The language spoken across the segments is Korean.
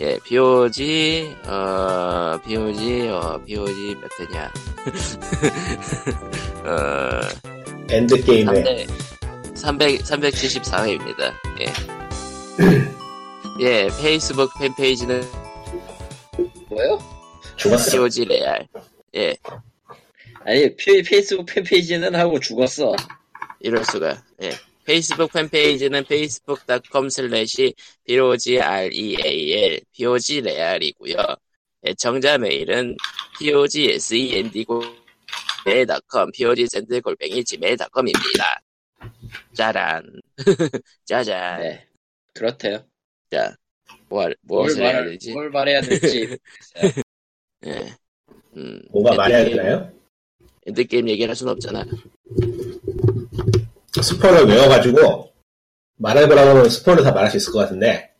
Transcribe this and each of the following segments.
예, POG, 어, POG, 어, POG 몇 회냐. 어, 엔드게임에 300, 300, 374회입니다. 예. 예, 페이스북 팬페이지는 뭐요? 죽었어. POG 레알. 예, 아니 피, 페이스북 팬페이지는 하고 죽었어. 이럴 수가. 예. 페이스북 팬페이지는 facebook.com slash POGREAL, POG레알이고요 애청자 메일은 POGSEND gmail.com, POGSEND 골뱅이 gmail.com입니다. 짜란. 짜잔. 네. 그렇대요. 자, 뭘, 무엇을 해야 말, 되지? 뭘 말해야 될지. 예. 음, 뭔가 말해야 되나요? 엔드게임 얘기를 할순 없잖아. 스포를 외워가지고 말해보라고 하면 스포를 다 말할 수 있을 것 같은데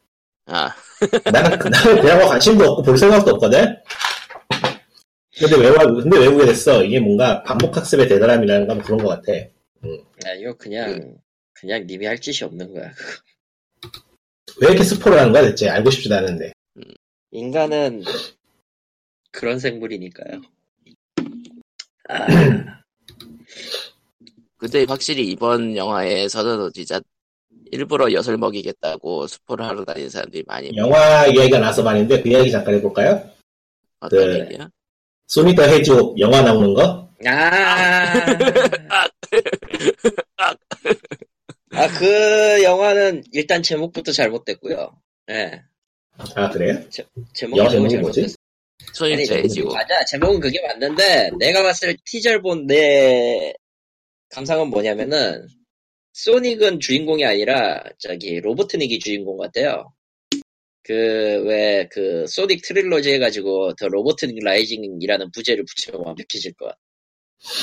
아, 나는, 나는 그냥 뭐 관심도 없고 볼 생각도 없거든? 근데 외워, 근데 외우게 됐어. 이게 뭔가 반복학습의 대단함이라는 건 그런 것 같아. 아, 이거 그냥, 그냥 님이 할 짓이 없는 거야. 왜 이렇게 스포를 하는 거야 대체? 알고 싶지도 않은데. 인간은 그런 생물이니까요. 아, 근데 확실히 이번 영화에서는 진짜 일부러 엿을 먹이겠다고 스포를 하러 다니는 사람들이 많이 영화 이야기가 나서 말인데 그 이야기 잠깐 해볼까요? 어떤 네. 얘기야? 소니 더 해주 영화 나오는 거? 아, 아, 그 영화는 일단 제목부터 잘못됐고요. 예. 아 그래요? 제목이 영화 제목이 뭐지? 아니, 소닉이고 맞아. 제목은 그게 맞는데, 내가 봤을 때 티저를 본 내 감상은 뭐냐면은, 소닉은 주인공이 아니라, 저기, 로보트닉이 주인공 같아요. 그, 왜, 그, 소닉 trilogy 해가지고, The Robotnik Rising이라는 부제를 붙이면 완벽해질 것 같아.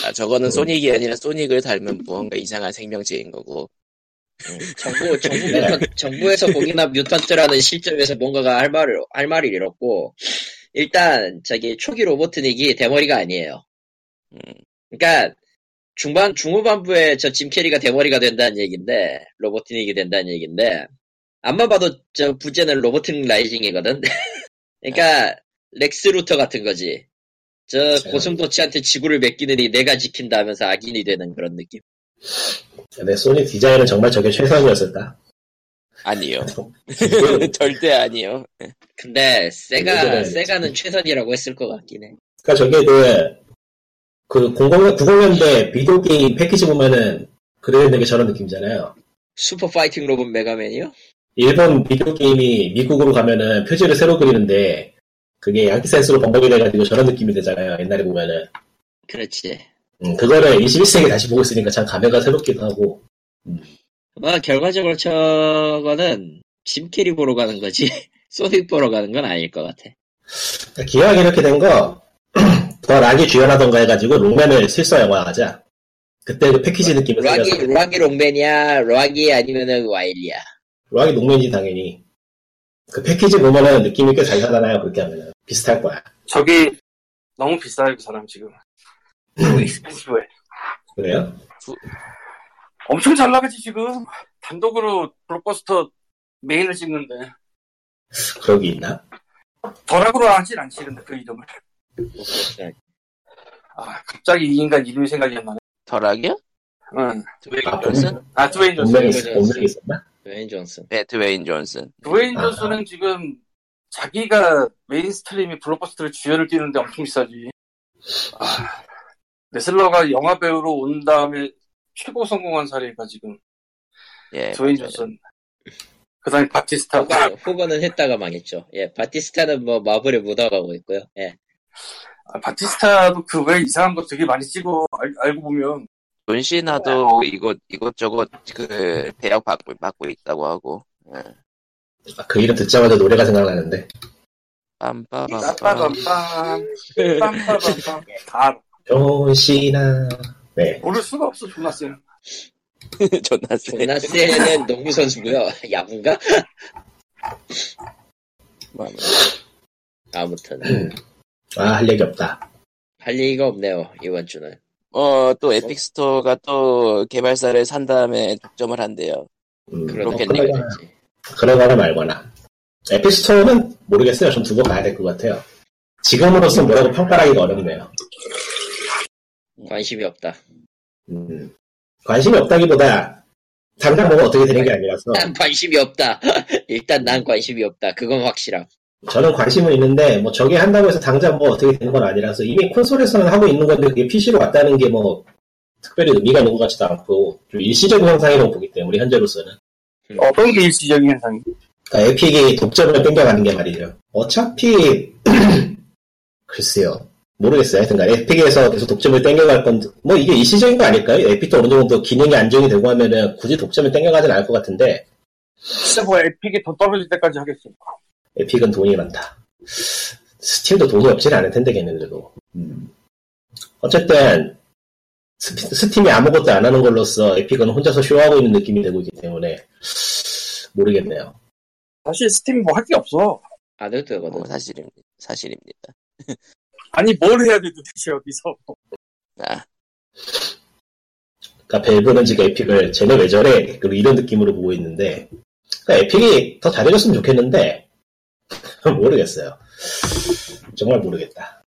아, 저거는 소닉이 아니라 소닉을 닮은 무언가 이상한 생명체인 거고 음, 정부, 정부 mutan, 정부에서 공인한 mutant라는 시점에서 뭔가가 할 말을, 할 말을 잃었고, 일단, 저기, 초기 로보트닉이 대머리가 아니에요. 음, 그러니까 중반 중후반부에 저 짐 캐리가 대머리가 된다는 얘기인데 로보트닉이 된다는 얘기인데 암만 봐도 저 부제는 Robotnik Rising이거든. 그러니까 렉스 루터 같은 거지. 저 그렇죠. 고슴도치한테 지구를 맡기느니 내가 지킨다 하면서 악인이 되는 그런 느낌. 근데 소닉 디자인은 정말 저게 최선이었을까? 아니요 그러니까 절대 아니요 근데 세가 세가는 최선이라고 했을 것 같긴 해. 저게 그, 그 00, 90년대 비디오 게임 패키지 보면은 그래야 되게 저런 느낌이잖아요. Super Fighting Robot Mega Man이요? 일본 비디오 게임이 미국으로 가면은 표지를 새로 그리는데 그게 양키 센스로 번역이 돼가지고 저런 느낌이 되잖아요. 옛날에 보면은. 그렇지. 음, 그거를 21세기 다시 보고 있으니까 참 감회가 새롭기도 하고. 뭐 결과적으로 저거는 짐 캐리 보러 가는 거지 소닉 보러 가는 건 아닐 것 같아. 기왕 이렇게 된 거, 더 락이 주연하던가 해가지고 록맨을 실사 영화 하자. 그때 그 패키지 느낌을 락이 살려서. 락이 록맨이야, 락이 아니면은 와일이야. 락이 록맨이지 당연히. 그 패키지 보면은 느낌이 꽤 잘 살아나요. 그렇게 하면은. 비슷할 거야. 저기 너무 비싸요 그 사람 지금 너무 expensive해 그래요? 엄청 잘 나가지 지금 단독으로 블록버스터 메인을 찍는데 그러기 있나? 덜하고로 하진 않지 근데 그 이름을 아 갑자기 이 인간 이름이 생각이 안 나네 덜하게요? 응. 드웨인 아, 존슨? 아 드웨인 존슨 본명이, 존슨. 본명이 있었나? 웨인 존슨. 네 드웨인 존슨 드웨인 아. 존슨은 지금 자기가 mainstream이 블록버스터를 주연을 뛰는데 엄청 비싸지 아 레슬러가 영화 배우로 온 다음에 최고 성공한 사례가 지금 예 드웨인 맞아요. 존슨 그 다음에 바티스타 후반, 후반은 했다가 망했죠. 예, 바티스타는 뭐 마블에 묻어가고 있고요. 예. 아, 바티스타도 그 외에 이상한 거 되게 많이 찍어 알, 알고 보면 존시나도 이것 이것저것 그 대역 받고 받고 있다고 하고 예. 아, 그 이름 듣자마자 노래가 생각나는데. 빰빠밤빰 빰빠밤빰 빰빠밤빰 다. 존시나. 네. 모를 수가 없어 존나 쎄 존나 세 조나스는 농구 선수고요. 야구인가? 뭐, 아무튼 아, 할 얘기 없다. 할 얘기가 없네요 이번 주는. 어, 또 에픽 스토어가 또 개발사를 산 다음에 독점을 한대요. 음, 그렇겠네. 그렇게 그러거나. 그러거나 말거나. 에피스토어는 모르겠어요. 좀 두고 봐야 될 것 같아요. 지금으로서 뭐라고 평가하기가 어렵네요. 관심이 없다. 음, 관심이 없다기보다 당장 뭐가 어떻게 되는 게 아니라서 난 관심이 없다. 일단 난 관심이 없다. 그건 확실함. 저는 관심은 있는데 뭐 저게 한다고 해서 당장 뭐 어떻게 되는 건 아니라서 이미 콘솔에서는 하고 있는 건데 그게 PC로 왔다는 게 뭐 특별히 의미가 있는 것 같지도 않고 좀 일시적인 현상이라고 보기 때문에 현재로서는 어떤 게 일시적인 현상이? 그러니까 에픽이 독점을 땡겨가는 게 말이죠. 어차피 글쎄요. 모르겠어요. 하여튼간 에픽에서 계속 독점을 땡겨갈 건데 뭐 이게 일시적인 거 아닐까요? 에픽도 어느 정도 기능이 안정이 되고 하면은 굳이 독점을 땡겨가진 않을 것 같은데 진짜 뭐 에픽이 더 떨어질 때까지 하겠어. 에픽은 돈이 많다. 스팀도 돈이 없진 않을 텐데 걔네들도. 음. 어쨌든 스, 스팀이 아무것도 안 하는 걸로써 에픽은 혼자서 쇼하고 있는 느낌이 되고 있기 때문에 모르겠네요. 사실 스팀 뭐할 게 없어. 안 해도 되거든. 뭐 사실입니다. 사실입니다. 아니 뭘 해야 돼 도대체 여기서. 아, 그러니까 밸브는 지금 에픽을 쟤네 왜 저래? 그리고 이런 느낌으로 보고 있는데 그러니까 에픽이 더 잘해줬으면 좋겠는데 모르겠어요. 정말 모르겠다.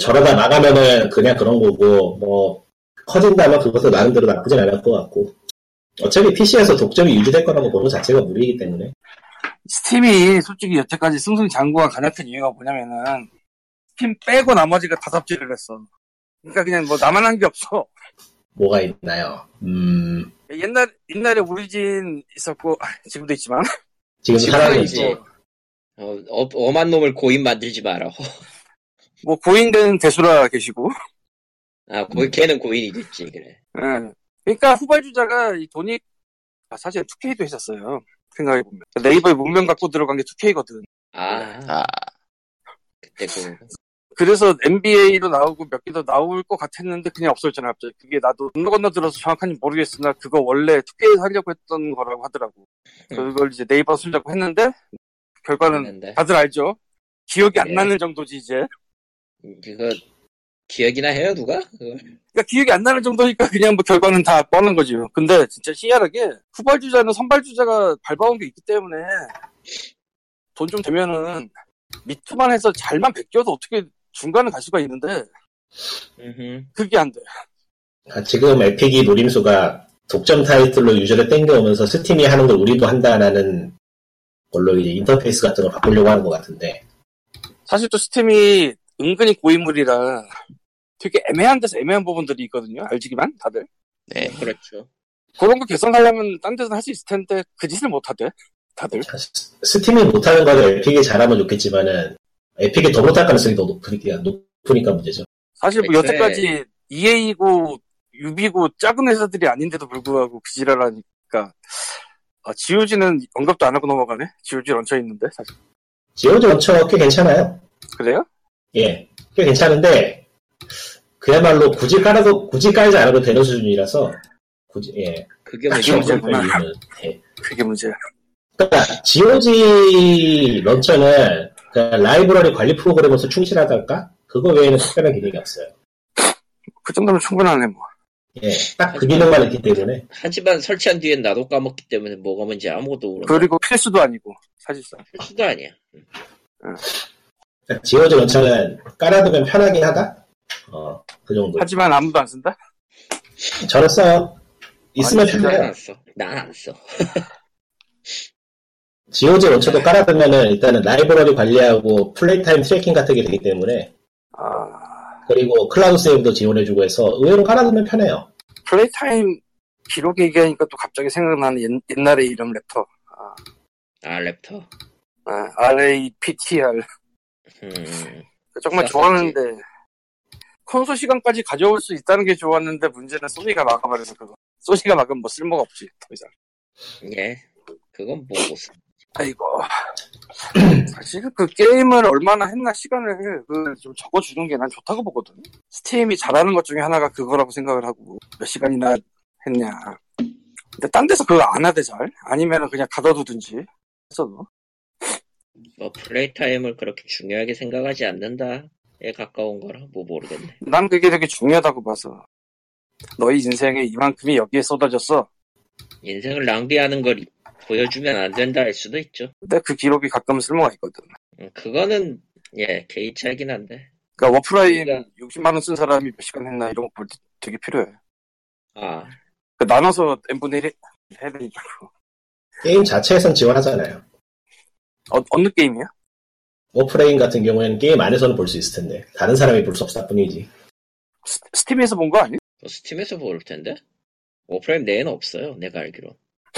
저러다 나가면은 그냥 그런 거고 뭐 커진다면 그것도 나름대로 나쁘진 않을 것 같고 어차피 PC에서 독점이 유지될 거라고 보는 자체가 무리이기 때문에 스팀이 솔직히 여태까지 승승장구가 가장 큰 이유가 뭐냐면은 스팀 빼고 나머지가 다 삽질을 했어. 그러니까 그냥 뭐 나만 한 게 없어. 뭐가 있나요? 음 옛날 옛날에 오리진 있었고 아, 지금도 있지만 지금 지금 하나는 있지. 이제 어, 어, 엄한 놈을 고인 만들지 마라. 뭐 고인된 대수라 계시고 아, 고, 걔는 고인이 됐지, 그래. 예. 그러니까 후발주자가 이 돈이 아, 사실 2K도 했었어요. 생각해 보면 네이버에 문명 갖고 들어간 게 2K거든. 아, 아, 그때 그, 그래서 NBA로 나오고 몇 개 더 나올 것 같았는데 그냥 없어졌잖아 갑자기. 그게 나도 건너 건너 들어서 정확한지 모르겠으나 그거 원래 2K에서 하려고 했던 거라고 하더라고. 음. 그걸 이제 네이버 쓰려고 했는데 결과는 했는데. 다들 알죠. 기억이 안 네. 나는 정도지 이제. 그거, 기억이나 해요, 누가? 그걸? 그러니까 기억이 안 나는 정도니까 그냥 뭐 결과는 다 뻔한 거죠. 근데 진짜 희한하게 후발주자는 선발주자가 밟아온 게 있기 때문에 돈 좀 되면은 미투만 해서 잘만 베껴도 어떻게 중간에 갈 수가 있는데 음흠. 그게 안 돼. 아, 지금 에픽이 노림수가 독점 타이틀로 유저를 땡겨오면서 스팀이 하는 걸 우리도 한다라는 걸로 이제 인터페이스 같은 걸 바꾸려고 하는 것 같은데 사실 또 스팀이 은근히 고인물이라 되게 애매한 데서 애매한 부분들이 있거든요. 알지기만 다들. 네. 그렇죠. 그런 거 개선하려면 딴 데서 할 수 있을 텐데 그 짓을 못 하대. 다들. 스- 스팀이 못하는 거는 에픽이 잘하면 좋겠지만은 에픽이 더 못할 가능성이 더 높으니까, 높으니까 문제죠. 사실 뭐 애초에- 여태까지 EA고 유비고 작은 회사들이 아닌데도 불구하고 그 지랄하니까 아, GOG는 언급도 안 하고 넘어가네. GOG 런처 있는데 사실. 지오즈 원처 꽤 괜찮아요. 그래요? 예, 꽤 괜찮은데 그야말로 굳이 깔아도 굳이 깔지 않아도 되는 수준이라서 굳이 예. 그게 아, 뭐죠? 기억이 안 나. 이유는, 예. 그게 문제야. 그러니까 GOG 런처는 그 라이브러리 관리 프로그램으로서 충실하달까? 그거 외에는 특별한 기능이 없어요. 그 정도면 충분하네 뭐. 예, 딱 그 기능만 있기 때문에 하지만 설치한 뒤엔 나도 까먹기 때문에 뭐가 뭔지 아무것도 모르는 그리고 필수도 아니고 사실상. 필수도 아니야. 그러니까 GOG 런처는 깔아두면 편하긴 하다. 어, 그 정도. 하지만 아무도 안 쓴다. 저는 써요. 있으면 편해요. 안 써. 난 안 써. GOG 런처도 깔아두면은 일단은 라이브러리 관리하고 play time tracking 같은 게 되기 때문에 아, 그리고 cloud save도 지원해주고 해서 의외로 깔아두면 편해요. play time 기록 얘기하니까 또 갑자기 생각나는 옛, 옛날의 이름 랩터. 아, 랩터. 아, RAPTR. 음, 정말. 좋아하는데 콘솔 시간까지 가져올 수 있다는 게 좋았는데 문제는 소니가 막아버려서 그거. 소니가 막으면 뭐 쓸모가 없지 더 이상. 예. 그건 뭐고. 아이고. 사실 그 게임을 얼마나 했나 시간을 그좀 적어주는 게 난 좋다고 보거든. 스팀이 잘하는 것 중에 하나가 그거라고 생각을 하고 몇 시간이나 했냐. 근데 딴 데서 그거 안 하대 잘. 아니면은 그냥 가둬두든지 했어도. 뭐, play time을 그렇게 중요하게 생각하지 않는다에 가까운 거라, 뭐 모르겠네. 난 그게 되게 중요하다고 봐서. 너희 인생에 이만큼이 여기에 쏟아졌어. 인생을 낭비하는 걸 보여주면 안 된다 할 수도 있죠. 근데 그 기록이 가끔 쓸모가 있거든. 음, 그거는 예 개인 차이긴 한데. 그러니까 워프레임 그러니까- 60만 원 쓴 사람이 몇 시간 했나 이런 거볼때 되게 필요해. 아그 나눠서 n분의 1 해야 되니까. 게임 자체에선 지원하잖아요. 어, 어느 게임이야? 워프레임 같은 경우에는 게임 안에서는 볼 수 있을 텐데 다른 사람이 볼 수 없을 뿐이지. 스, 스팀에서 본 거 아니야? 뭐 스팀에서 볼 텐데. 워프레임 내에는 없어요. 내가 알기로.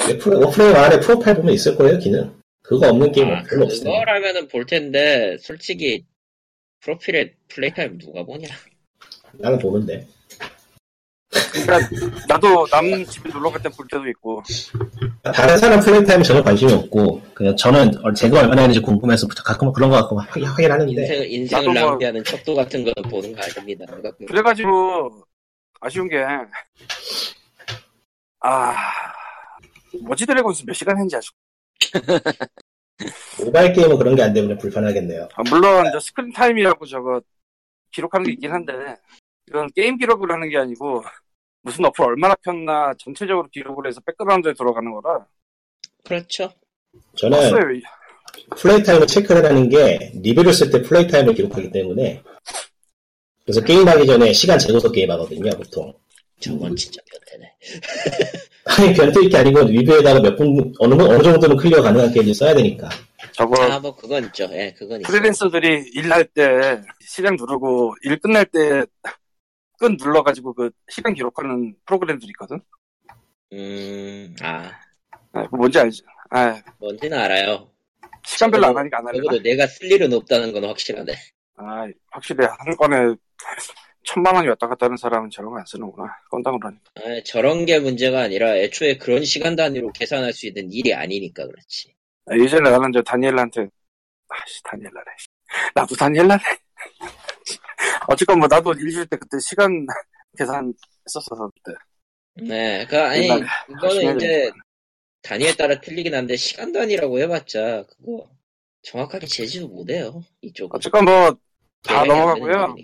네, 프로- 워프레임 안에 profile 보면 있을 거예요, 기능. 그거 없는 게임은 아, 별로 없어요. 그거라면은 볼 텐데 솔직히 프로필에 플레이 타임 누가 보냐? 나는 보는데. 그러니까 나도 남 집에 놀러 갈 때 볼 때도 있고. 다른 사람 play time에 전혀 관심이 없고 그냥 저는 제가 얼마나 했는지 궁금해서 가끔 그런 거 갖고 확인, 확인하는데 인생 인생을 나도 뭐- 낭비하는 척도 같은 거는 보는 거 아닙니다. 그래가지고 아쉬운 게 아. 머지 드래곤스 몇 시간 했는지 아직. 모바일 게임은 그런 게 안 되면 불편하겠네요. 아, 물론 저 screen time이라고 저거 기록하는 게 있긴 한데 이건 게임 기록을 하는 게 아니고 무슨 어플 얼마나 켰나 전체적으로 기록을 해서 백그라운드에 들어가는 거라 그렇죠. 저는. play time을 체크를 하는 게 리뷰를 쓸 때 play time을 기록하기 때문에 그래서 게임하기 전에 시간 재고서 게임하거든요 보통 저건 진짜 변태네. 아니 변태인 게 아니고 리뷰에다가 몇 분 어느 어느 정도는 clear 가능한 게임을 써야 되니까 저거 아 뭐 그건 있죠. 예, 그건 있죠. 프리랜서들이 일할 때 시간 누르고 일 끝날 때끈 눌러가지고 그 시간 기록하는 프로그램들이 있거든. 음, 아 아, 그거 뭔지 알지? 아, 뭔지는 알아요. 시간별로 안 하니까 안 하려나? 적어도 내가 쓸 일은 없다는 건 확실하네. 아, 확실히 한 건에 천만 원이 왔다 갔다 하는 사람은 저런 거 안 쓰는구나. 건당으로 하니까. 아, 저런 게 문제가 아니라 애초에 그런 시간 단위로 계산할 수 있는 일이 아니니까 그렇지. 아, 예전에 나는 저 다니엘라한테 아씨 다니엘라래. 나도 다니엘라래. 어쨌건 뭐 나도 일주일 때 그때 시간 계산 했었어서 그때. 네, 그 아니 시간이 이제 단위에 따라 틀리긴 한데 시간 단위라고 해봤자 그거 정확하게 제지도 못해요 이쪽은. 어쨌건 뭐 다 되는 넘어가고요.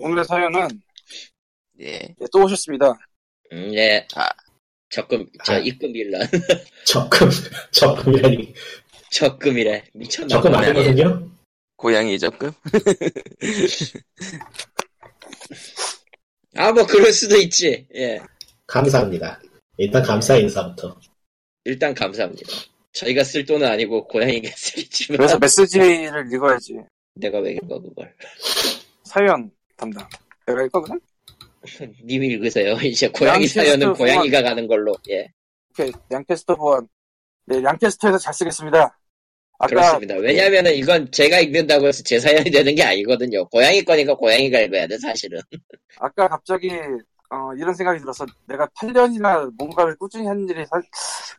오늘의 사연은 예. 예, 또 오셨습니다. 음, 예. 아. 적금, 저 아. 입금 빌런. 적금 적금이라니 적금이래. 미쳤나 적금 되거든요. 고양이 적금? 아, 뭐, 그럴 수도 있지. 예. 감사합니다. 일단 감사 인사부터. 일단 감사합니다. 저희가 쓸 돈은 아니고 고양이가 쓰겠지만. 그래서 메시지를 읽어야지. 내가 왜 읽어, 그걸. 사연 담당. 내가 읽거든? 님 읽으세요. 이제 고양이 사연은. 고양이가 가는 걸로. 예. 오케이. 양캐스터 보안. 네, 양캐스터에서 잘 쓰겠습니다. 아까 그렇습니다. 왜냐면은 이건 제가 읽는다고 해서 제 사연이 되는 게 아니거든요. 고양이 거니까 고양이가 읽어야 돼, 사실은. 아까 갑자기 어, 이런 생각이 들어서 내가 8년이나 뭔가를 꾸준히 하는 일이 사-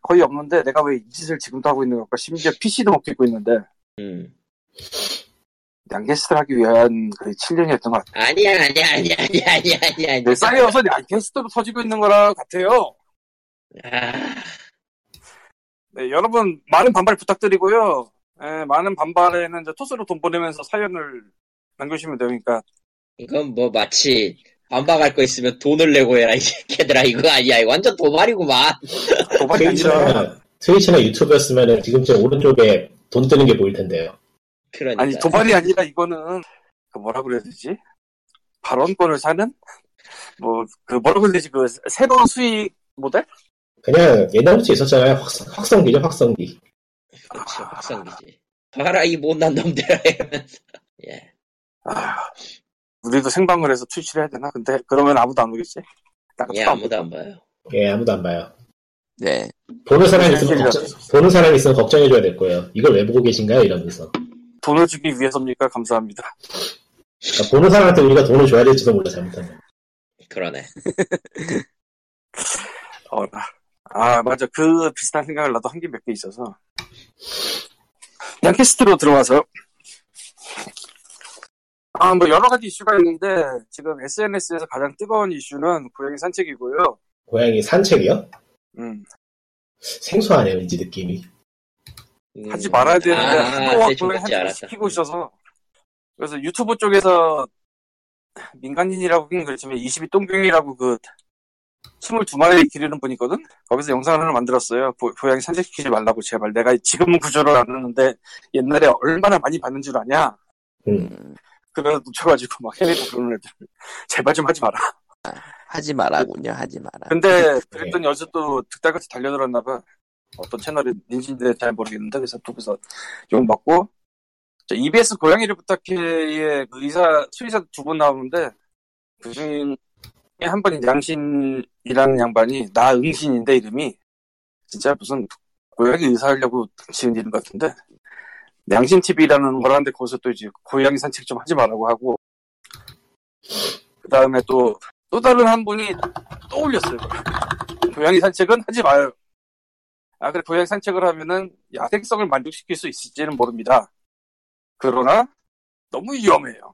거의 없는데 내가 왜 이 짓을 지금도 하고 있는 걸까? 심지어 PC도 못 켜고 있는데 음. 양캐스트를 하기 위한 그 7년이었던 것 같아요. 아니야, 아니야, 아니야, 아니야, 아니야, 아니야. 아니야. 내 쌓여서 양캐스트로 터지고 있는 거라 같아요. 아, 네, 여러분 많은 반발 부탁드리고요. 예, 많은 반발에는 이제 토스로 돈 보내면서 사연을 남겨주시면 되니까 이건 뭐 마치 반박할 거 있으면 돈을 내고 해라, 이 새끼들아. 이거 아니야. 이거 완전 도발이구만. 아니라 트위치나, 트위치나 유튜브였으면은 지금 제 오른쪽에 돈 뜨는 게 보일 텐데요. 그러니까. 아니 도발이 아니라 이거는 그 뭐라 그래야 되지? 발언권을 사는 뭐 그 뭐라 그래야 되지? 그 새로운 수익 모델? 그냥 옛날부터 있었잖아요. 확성, 확성기죠, 확성기. 그렇지, 확성기지. 봐라, 이 못난 놈들아, 이러면서. 예. 아, 우리도 생방을 해서 트위치를 해야 되나? 근데 그러면 아무도 안 오겠지? 나 예, 아무도 안 봐요. 예, 아무도 안 봐요. 네. 보는 사람이 있으면 네, 걱정, 보는 사람이 있으면 걱정해줘야 될 거예요. 이걸 왜 보고 계신가요? 이러면서. 돈을 주기 위해서입니까? 감사합니다. 그러니까 보는 사람한테 우리가 돈을 줘야 될지도 몰라, 잘못하면. 그러네. 어, 아 맞아 그 비슷한 생각을 나도 한 게 몇 개 있어서 양캐스트로 들어와서 아 뭐 여러 가지 이슈가 있는데 지금 SNS에서 가장 뜨거운 이슈는 고양이 산책이고요. 고양이 산책이요? 음, 생소하네요, 왠지 느낌이. 음, 하지 말아야 되는데 아, 뭔지 산책을 알았다. 시키고 있어서 그래서 유튜브 쪽에서 민간인이라고 하긴 그렇지만 22 똥경이라고 그 22마리 기르는 분이 있거든? 거기서 영상을 하나 만들었어요. 고, 고양이 산책시키지 말라고 제발. 내가 지금은 구조를 안 하는데 옛날에 얼마나 많이 봤는 줄 아냐? 음. 음, 그래서 놓쳐가지고 막 헤매고 그러는 애들. 제발 좀 하지 마라. 하지 마라군요. 하지 마라. 근데 그랬더니 어제 또 득달같이 달려들었나봐. 어떤 닌지인데 잘 모르겠는데 그래서 거기서 욕 먹고 저 EBS 고양이를 부탁해의 그 의사 수의사 두 분 나오는데 그 중에 한 분이 양신이라는 양반이 나 응신인데 이름이 진짜 무슨 고양이 의사 하려고 지은 이름 같은데 양신 TV라는 걸 하는데 거기서 또 이제 고양이 산책 좀 하지 말라고 하고 그 다음에 또 또 다른 한 분이 또 올렸어요. 고양이 산책은 하지 마요. 아, 그래, 고양이 산책을 하면은 야생성을 만족시킬 수 있을지는 모릅니다. 그러나 너무 위험해요.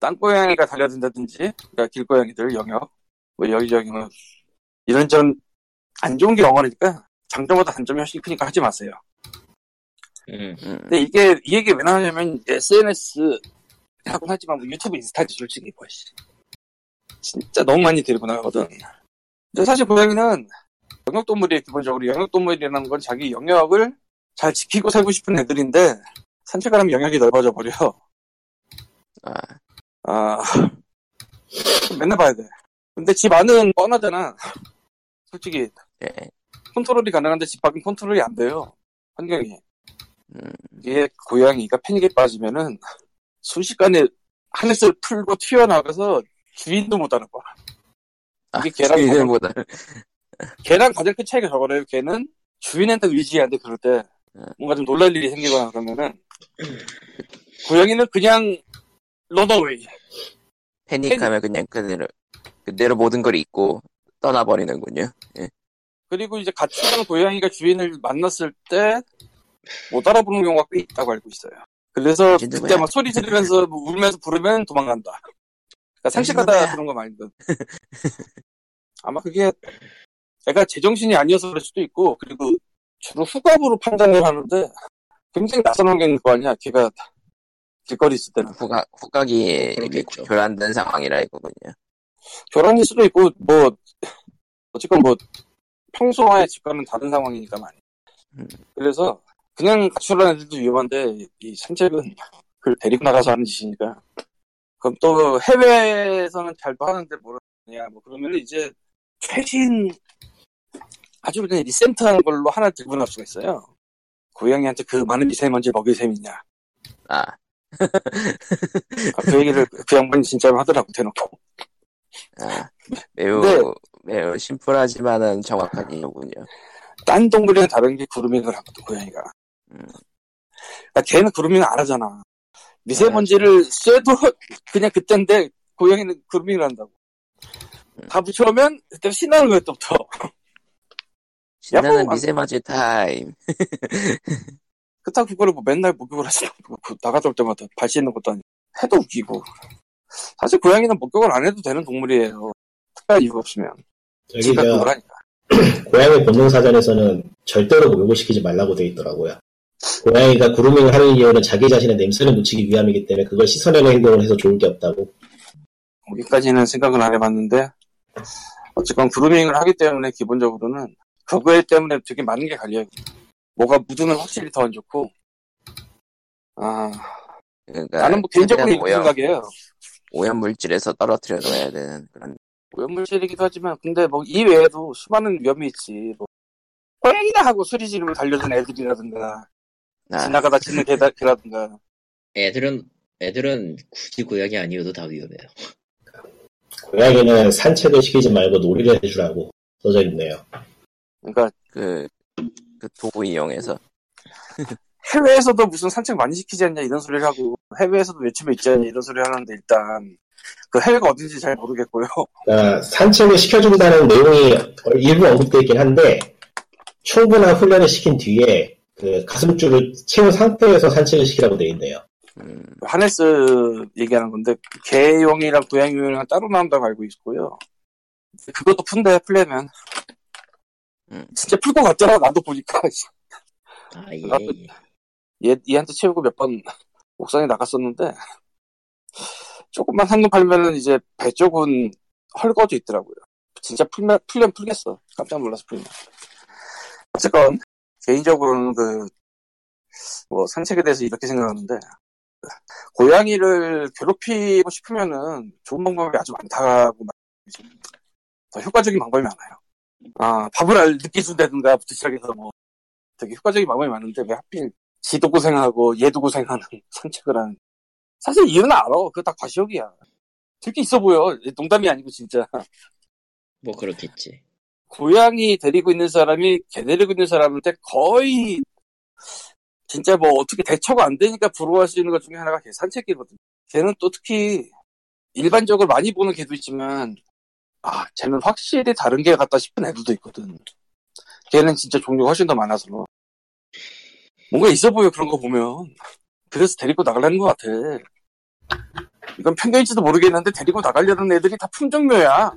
땅고양이가 달려든다든지, 그러니까 길고양이들 영역, 뭐 여기저기 뭐 이런 전안 좋은 게 영어니까 장점보다 단점이 훨씬 크니까 하지 마세요. 음. 음, 근데 이게 이 얘기 왜 나오냐면 SNS 하곤 하지만 뭐 유튜브 인스타지 솔직히 뭐 씨. 진짜 너무 많이 데리고 나가거든. 근데 사실 고양이는 영역동물이에요 기본적으로 영역동물이라는 건 자기 영역을 잘 지키고 살고 싶은 애들인데 산책을 하면 영역이 넓어져 버려. 아, 아 맨날 봐야 돼. 근데 집 안은 뻔하잖아. 솔직히 예. 컨트롤이 가능한데 집 밖은 컨트롤이 안 돼요. 환경이. 음, 이게 고양이가 패닉에 빠지면은 순식간에 하늘을 풀고 튀어나가서 주인도 못 알아봐. 아, 이게 걔랑 주인보다 걔랑 가장 큰 차이가 저거래요. 걔는 주인한테 의지하는데 그럴 때 네. 뭔가 좀 놀랄 일이 생기거나 그러면은 고양이는 그냥 런어웨이. 패닉하면 그냥 그대로 그대로 모든 걸 잊고 떠나버리는군요. 그리고 이제 가출한 고양이가 주인을 만났을 때 못 알아보는 경우가 꽤 있다고 알고 있어요. 그래서 이제 그때? 막 소리 지르면서 뭐 울면서 부르면 도망간다. 그러니까 산책하다 누구야? 그런 거 많이 든 아마 그게 애가 제정신이 아니어서 그럴 수도 있고 그리고 주로 후감으로 판단을 하는데 굉장히 낯선 환경일 거 아니야. 걔가 길거리 있을 때는 후각 후각이. 교란된 상황이라 이거군요. 교란일 수도 있고 뭐 어쨌건 뭐 평소와의 집과는 다른 상황이니까 많이. 음. 그래서 그냥 가출하는 애들도 위험한데 이 산책은 그걸 데리고 나가서 하는 짓이니까. 그럼 또 해외에서는 잘도 하는데 뭐냐 뭐 그러면 이제 최신 아주 그냥 리센트한 걸로 하나 들고 나올 수가 있어요. 고양이한테 그 많은 미세먼지 먹일 셈이냐. 아, 아, 그 얘기를 그 양반이 진짜로 하더라고 대놓고. 아 매우 네. 매우 심플하지만은 정확한 이유군요. 딴 동물이랑 다른 게 구루밍을 하거든, 고양이가. 음. 그러니까 걔는 구루밍을 안 하잖아. 미세먼지를 쐬도 그냥 그때인데, 고양이는 구루밍을 한다고. 음. 다 붙여오면, 그때 신나는 거야, 또부터. 신나는 야호! 미세먼지 타임. 그렇다고 그거를 뭐 맨날 목욕을 하시는 거, 나가다 올 때마다 발 씻는 것도 아니고. 해도 웃기고. 사실 고양이는 목욕을 안 해도 되는 동물이에요. 특별한 이유가 없으면. 저기 저. 고양이 본능 사전에서는 절대로 목욕을 시키지 말라고 돼 있더라고요. 고양이가 구루밍을 하는 이유는 자기 자신의 냄새를 묻히기 위함이기 때문에 그걸 씻어내는 행동을 해서 좋을 게 없다고. 거기까지는 생각은 안 해봤는데 어쨌건 그루밍을 하기 때문에 기본적으로는 그거 때문에 되게 많은 게 갈려요. 뭐가 묻으면 확실히 더 안 좋고 아 그러니까 나는 뭐 개인적으로 이렇게 오염, 생각해요. 오염 물질에서 떨어뜨려 놓아야 되는 그런. 오염 물질이기도 하지만 근데 뭐 이 외에도 수많은 위험이 있지. 뭐 고양이다 하고 소리 지르면 달려든 애들이라든가 아, 지나가다 짖는 개다, 개라든가 애들은 애들은 굳이 고양이 아니어도 다 위험해요. 고양이는 산책을 시키지 말고 놀이를 해주라고 써져 있네요. 그러니까 그, 그 도구 이용해서. 해외에서도 무슨 산책 많이 시키지 않냐 이런 소리를 하고 해외에서도 외침에 있지 않냐 이런 소리를 하는데 일단 그 해외가 어딘지 잘 모르겠고요. 그러니까 산책을 시켜준다는 내용이 일부 언급되어 있긴 한데 충분한 훈련을 시킨 뒤에 그 가슴줄을 채운 상태에서 산책을 시키라고 되어 있네요. 음, 하네스 얘기하는 건데 개용이랑 고양이용이랑 따로 나온다고 알고 있고요. 그것도 푼대 풀려면 음. 진짜 풀 것 같더라 나도 보니까 아 예. 얘 얘한테 채우고 몇 번 옥상에 나갔었는데 조금만 한눈 팔면은 이제 배 쪽은 헐거져 있더라고요. 진짜 풀면, 풀면 풀겠어. 깜짝 놀라서 풀면. 어쨌건, 개인적으로는 그, 뭐, 산책에 대해서 이렇게 생각하는데, 고양이를 괴롭히고 싶으면은 좋은 방법이 아주 많다고 말이죠. 더 효과적인 방법이 많아요. 아, 밥을 알 늦게 준다든가부터 시작해서 뭐, 되게 효과적인 방법이 많은데 왜 하필 지도 고생하고 얘도 고생하는 산책을 하는. 사실 이유는 알아. 그거 다 과시욕이야. 되게 있어 보여. 농담이 아니고 진짜. 뭐 그렇겠지. 고양이 데리고 있는 사람이 개 데리고 있는 사람한테 거의 진짜 뭐 어떻게 대처가 안 되니까 부러워할 수 있는 것 중에 하나가 개 산책이거든. 걔는 또 특히 일반적으로 많이 보는 개도 있지만 아 쟤는 확실히 다른 개 같다 싶은 애들도 있거든. 걔는 진짜 종류가 훨씬 더 많아서 뭔가 있어 보여 그런 거 보면 그래서 데리고 나가려는 것 같아. 이건 편견일지도 모르겠는데 데리고 나가려는 애들이 다 품종묘야.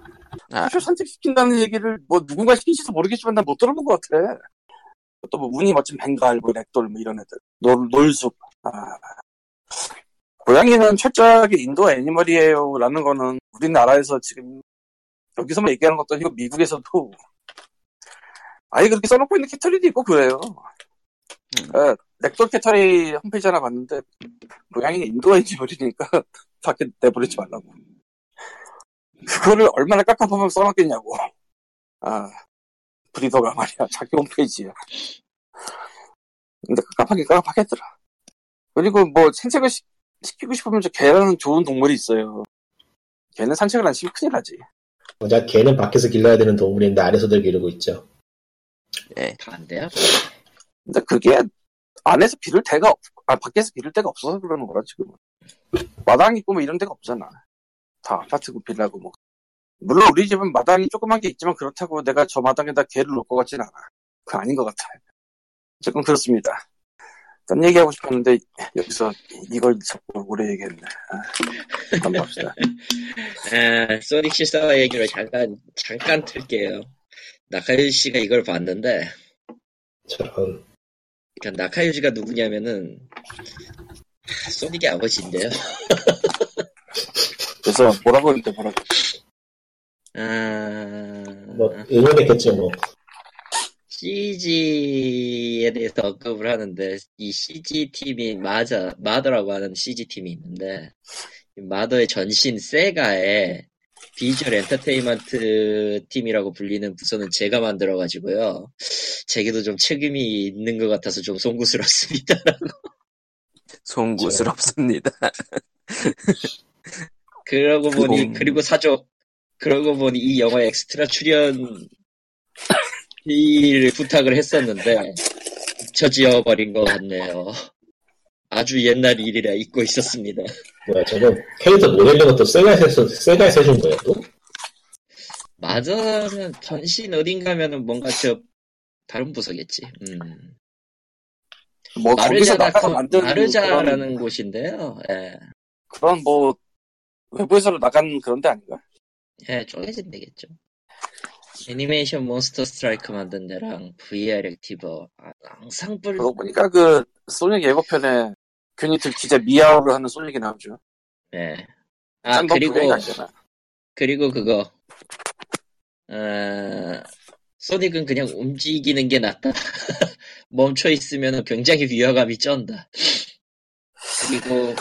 아. 사실 산책시킨다는 얘기를 뭐 누군가 시킨지도 모르겠지만 난 못 들어본 것 같아. 또 뭐 운이 멋진 벵갈, 뭐 렉돌 뭐 이런 애들. 놀, 놀숲. 아. 고양이는 철저하게 indoor animal이에요 라는 거는 우리나라에서 지금 여기서만 얘기하는 것도 아니고 미국에서도 아예 그렇게 써놓고 있는 cattery도 있고 그래요. 음. 어, ragdoll cattery 홈페이지 하나 봤는데 고양이는 indoor animal이니까 밖에 내보내지 말라고. 그거를 얼마나 깝깝하면 써놨겠냐고. 아, breeder가 말이야. 자기 홈페이지야. 근데 깝깝하게 깝깝하겠더라. 그리고 뭐 산책을 시, 키고 싶으면 저 개라는 좋은 동물이 있어요. 걔는 산책을 안 시키면 큰일 나지. 정작 개는 밖에서 길러야 되는 동물인데 안에서들 기르고 있죠. 반대야? 근데 그게 안에서 기를 데가 없, 아, 밖에서 기를 데가 없어서 그러는 거라, 지금. 마당 있고 뭐 이런 데가 없잖아. 다 아파트고 빌라고 뭐. 물론 우리 집은 마당이 조그만 게 있지만 그렇다고 내가 저 마당에다 개를 놓을 것 같진 않아. 그거 아닌 것 같아. 어쨌건 그렇습니다. 딴 얘기하고 싶었는데 여기서 이걸 자꾸 오래 얘기했네. 아, 한번 봅시다. 아, 소닉 실사화 얘기를 잠깐, 잠깐 틀게요. 나카유 씨가 이걸 봤는데, 저런. 그러니까 나카유 씨가 누구냐면은, 소닉의 아버지인데요. 그래서 뭐라고 했는데 뭐라고. 아, 뭐 응원했겠죠 뭐. CG에 대해서 언급을 하는데, 이 CG 팀이 마자, 마더라고 하는 CG 팀이 있는데, 이 마더의 전신 세가의 비주얼 엔터테인먼트 팀이라고 불리는 부서는 제가 만들어가지고요. 제게도 좀 책임이 있는 것 같아서 좀 송구스럽습니다. 송구스럽습니다. 그러고 보니, 음. 그리고 사족. 그러고 보니 이 영화 엑스트라 출연, 을 부탁을 했었는데, 잊혀지어버린 것 같네요. 아주 옛날 일이라 잊고 있었습니다. 뭐야 저건 캐릭터 모델링 것도 세가에서 세가에서 해준 거예요 또? 마저는 전신 어딘가면은 뭔가 저, 다른 부서겠지. 음. 뭐 만든 마르자라는 그런, 곳인데요. 예. 그런 뭐 외부에서 나간 그런 데 아닌가? 예, 쪼개진 되겠죠. 애니메이션 몬스터 스트라이크 만든 데랑 VR 액티버, 아, 항상 뿔, 그러고 보니까 그 소닉 예고편에 괜히 들키자 미아오를 하는 소닉이 나오죠. 예. 아, 그리고. 그리고 그거, 어, 소닉은 그냥 움직이는 게 낫다. 멈춰 있으면 굉장히 위화감이 쩐다. 그리고,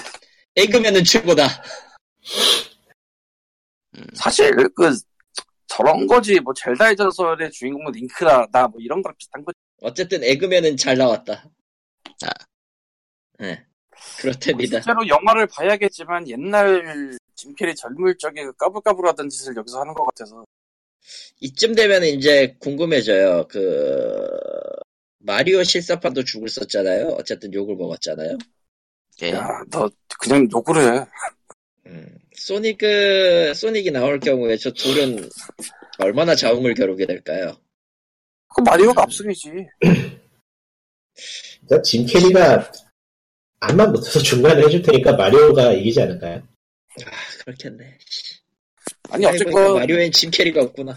에그맨은 최고다. 사실 그 저런 거지 뭐 젤다의 전설의 주인공은 링크라다 뭐 이런 거랑 비슷한 거지. 어쨌든 에그맨은 잘 나왔다. 아. 네. 그렇답니다. 실제로 영화를 봐야겠지만 옛날 짐캐리 젊을 적에 그 까불까불하던 짓을 여기서 하는 것 같아서 이쯤 되면 이제 궁금해져요. 그 마리오 실사판도 죽을 썼잖아요. 어쨌든 욕을 먹었잖아요. 예. 야너 그냥 욕을 해. 음, 소닉 소닉이 나올 경우에 저 둘은 얼마나 자웅을 겨루게 될까요? 그 마리오가 압승이지. 그러니까 짐 캐리가 안만 못해서 중간에 해줄 테니까 마리오가 이기지 않을까요? 아 그렇겠네. 아니 어쨌건 마리오엔 짐 캐리가 없구나.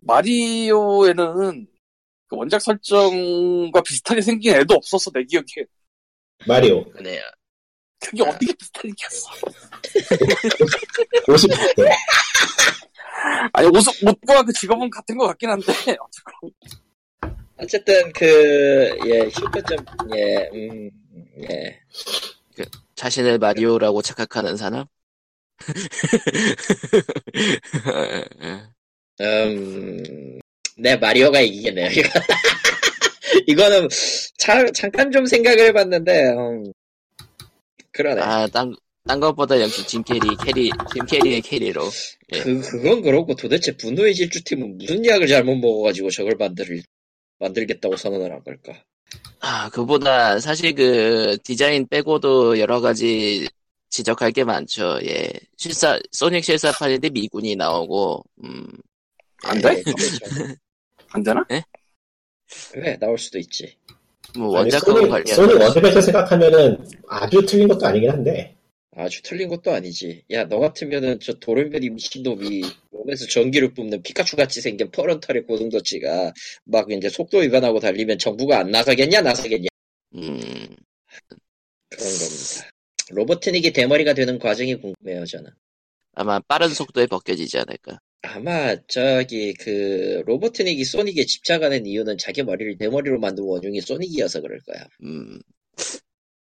마리오에는 그 원작 설정과 비슷하게 생긴 애도 없었어 내 기억에. 마리오 그네요. 그게 어떻게 비슷하게 생겼어. 50대 아니, 옷, 옷과 그 직업은 같은 것 같긴 한데, 어쨌건. 어쨌든 그예 실패점 예 음, 예. 자신을 마리오라고 착각하는 사람? 음, 네, 마리오가 이기겠네요, 이거. 이거는, 참, 잠깐 좀 생각을 해봤는데, 음, 그러네. 아, 딴, 딴 것보다 역시 짐 캐리, 캐리, 짐 캐리의 캐리로. 예. 그, 그건 그렇고 도대체 분노의 질주팀은 무슨 약을 잘못 먹어가지고 저걸 만들, 만들겠다고 선언을 한 걸까? 아, 그보다 사실 그 디자인 빼고도 여러 가지 지적할 게 많죠. 예. 실사, 소닉 실사판인데 미군이 나오고, 음, 안 돼? 예. 안 되나? 그래, 나올 수도 있지. 뭐 원작하고 관련. 소니 원작에서 생각하면은 아주 틀린 것도 아니긴 한데 아주 틀린 것도 아니지. 야, 너 같으면은 저 도른별이 미친놈이 몸에서 전기를 뿜는 피카츄 같이 생긴 퍼런털의 고등도치가 막 이제 속도 위반하고 달리면 정부가 안 나서겠냐, 나서겠냐. 음, 그런 겁니다. 로버트닉이 대머리가 되는 과정이 궁금해요, 저는. 아마 빠른 속도에 벗겨지지 않을까. 아마 저기 그 로버트닉이 소닉에 집착하는 이유는 자기 머리를 대머리로 만든 원흉이 소닉이어서 그럴 거야. 음,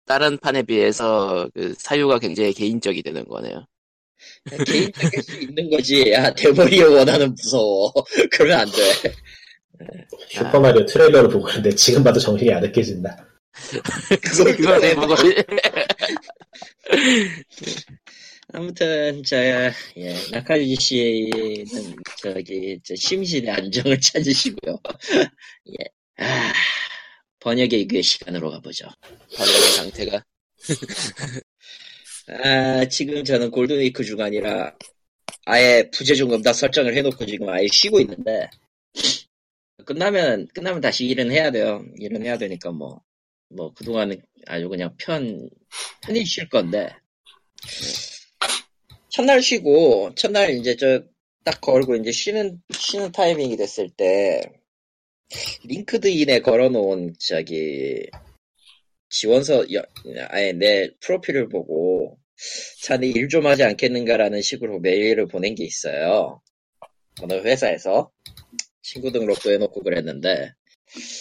다른 판에 비해서 그 사유가 굉장히 개인적이 되는 거네요. 개인적일 수 있는 거지. 야, 대머리에 원하는 무서워. 그러면 안 돼. 슈퍼마리오 트레일러를 보고 있는데 지금 봐도 정신이 아득해진다 그걸 그걸 내 보고 아무튼 저 예, 나카유지 씨는 저기 저 심신의 안정을 찾으시고요. 예. 아, 번역의 그 시간으로 가보죠. 번역의 상태가 아, 지금 저는 골든위크 주간이라 아예 부재중 음악 설정을 해놓고 지금 아예 쉬고 있는데 끝나면 끝나면 다시 일은 해야 돼요. 일은 해야 되니까 뭐뭐 그동안은 아주 그냥 편 편히 쉴 건데 첫날 쉬고 첫날 이제 저 딱 걸고 이제 쉬는 쉬는 타이밍이 됐을 때 링크드인에 걸어놓은 저기 지원서 여- 아예 내 프로필을 보고 자네 일 좀 하지 않겠는가라는 식으로 메일을 보낸 게 있어요. 어느 회사에서 친구 등록도 해놓고 그랬는데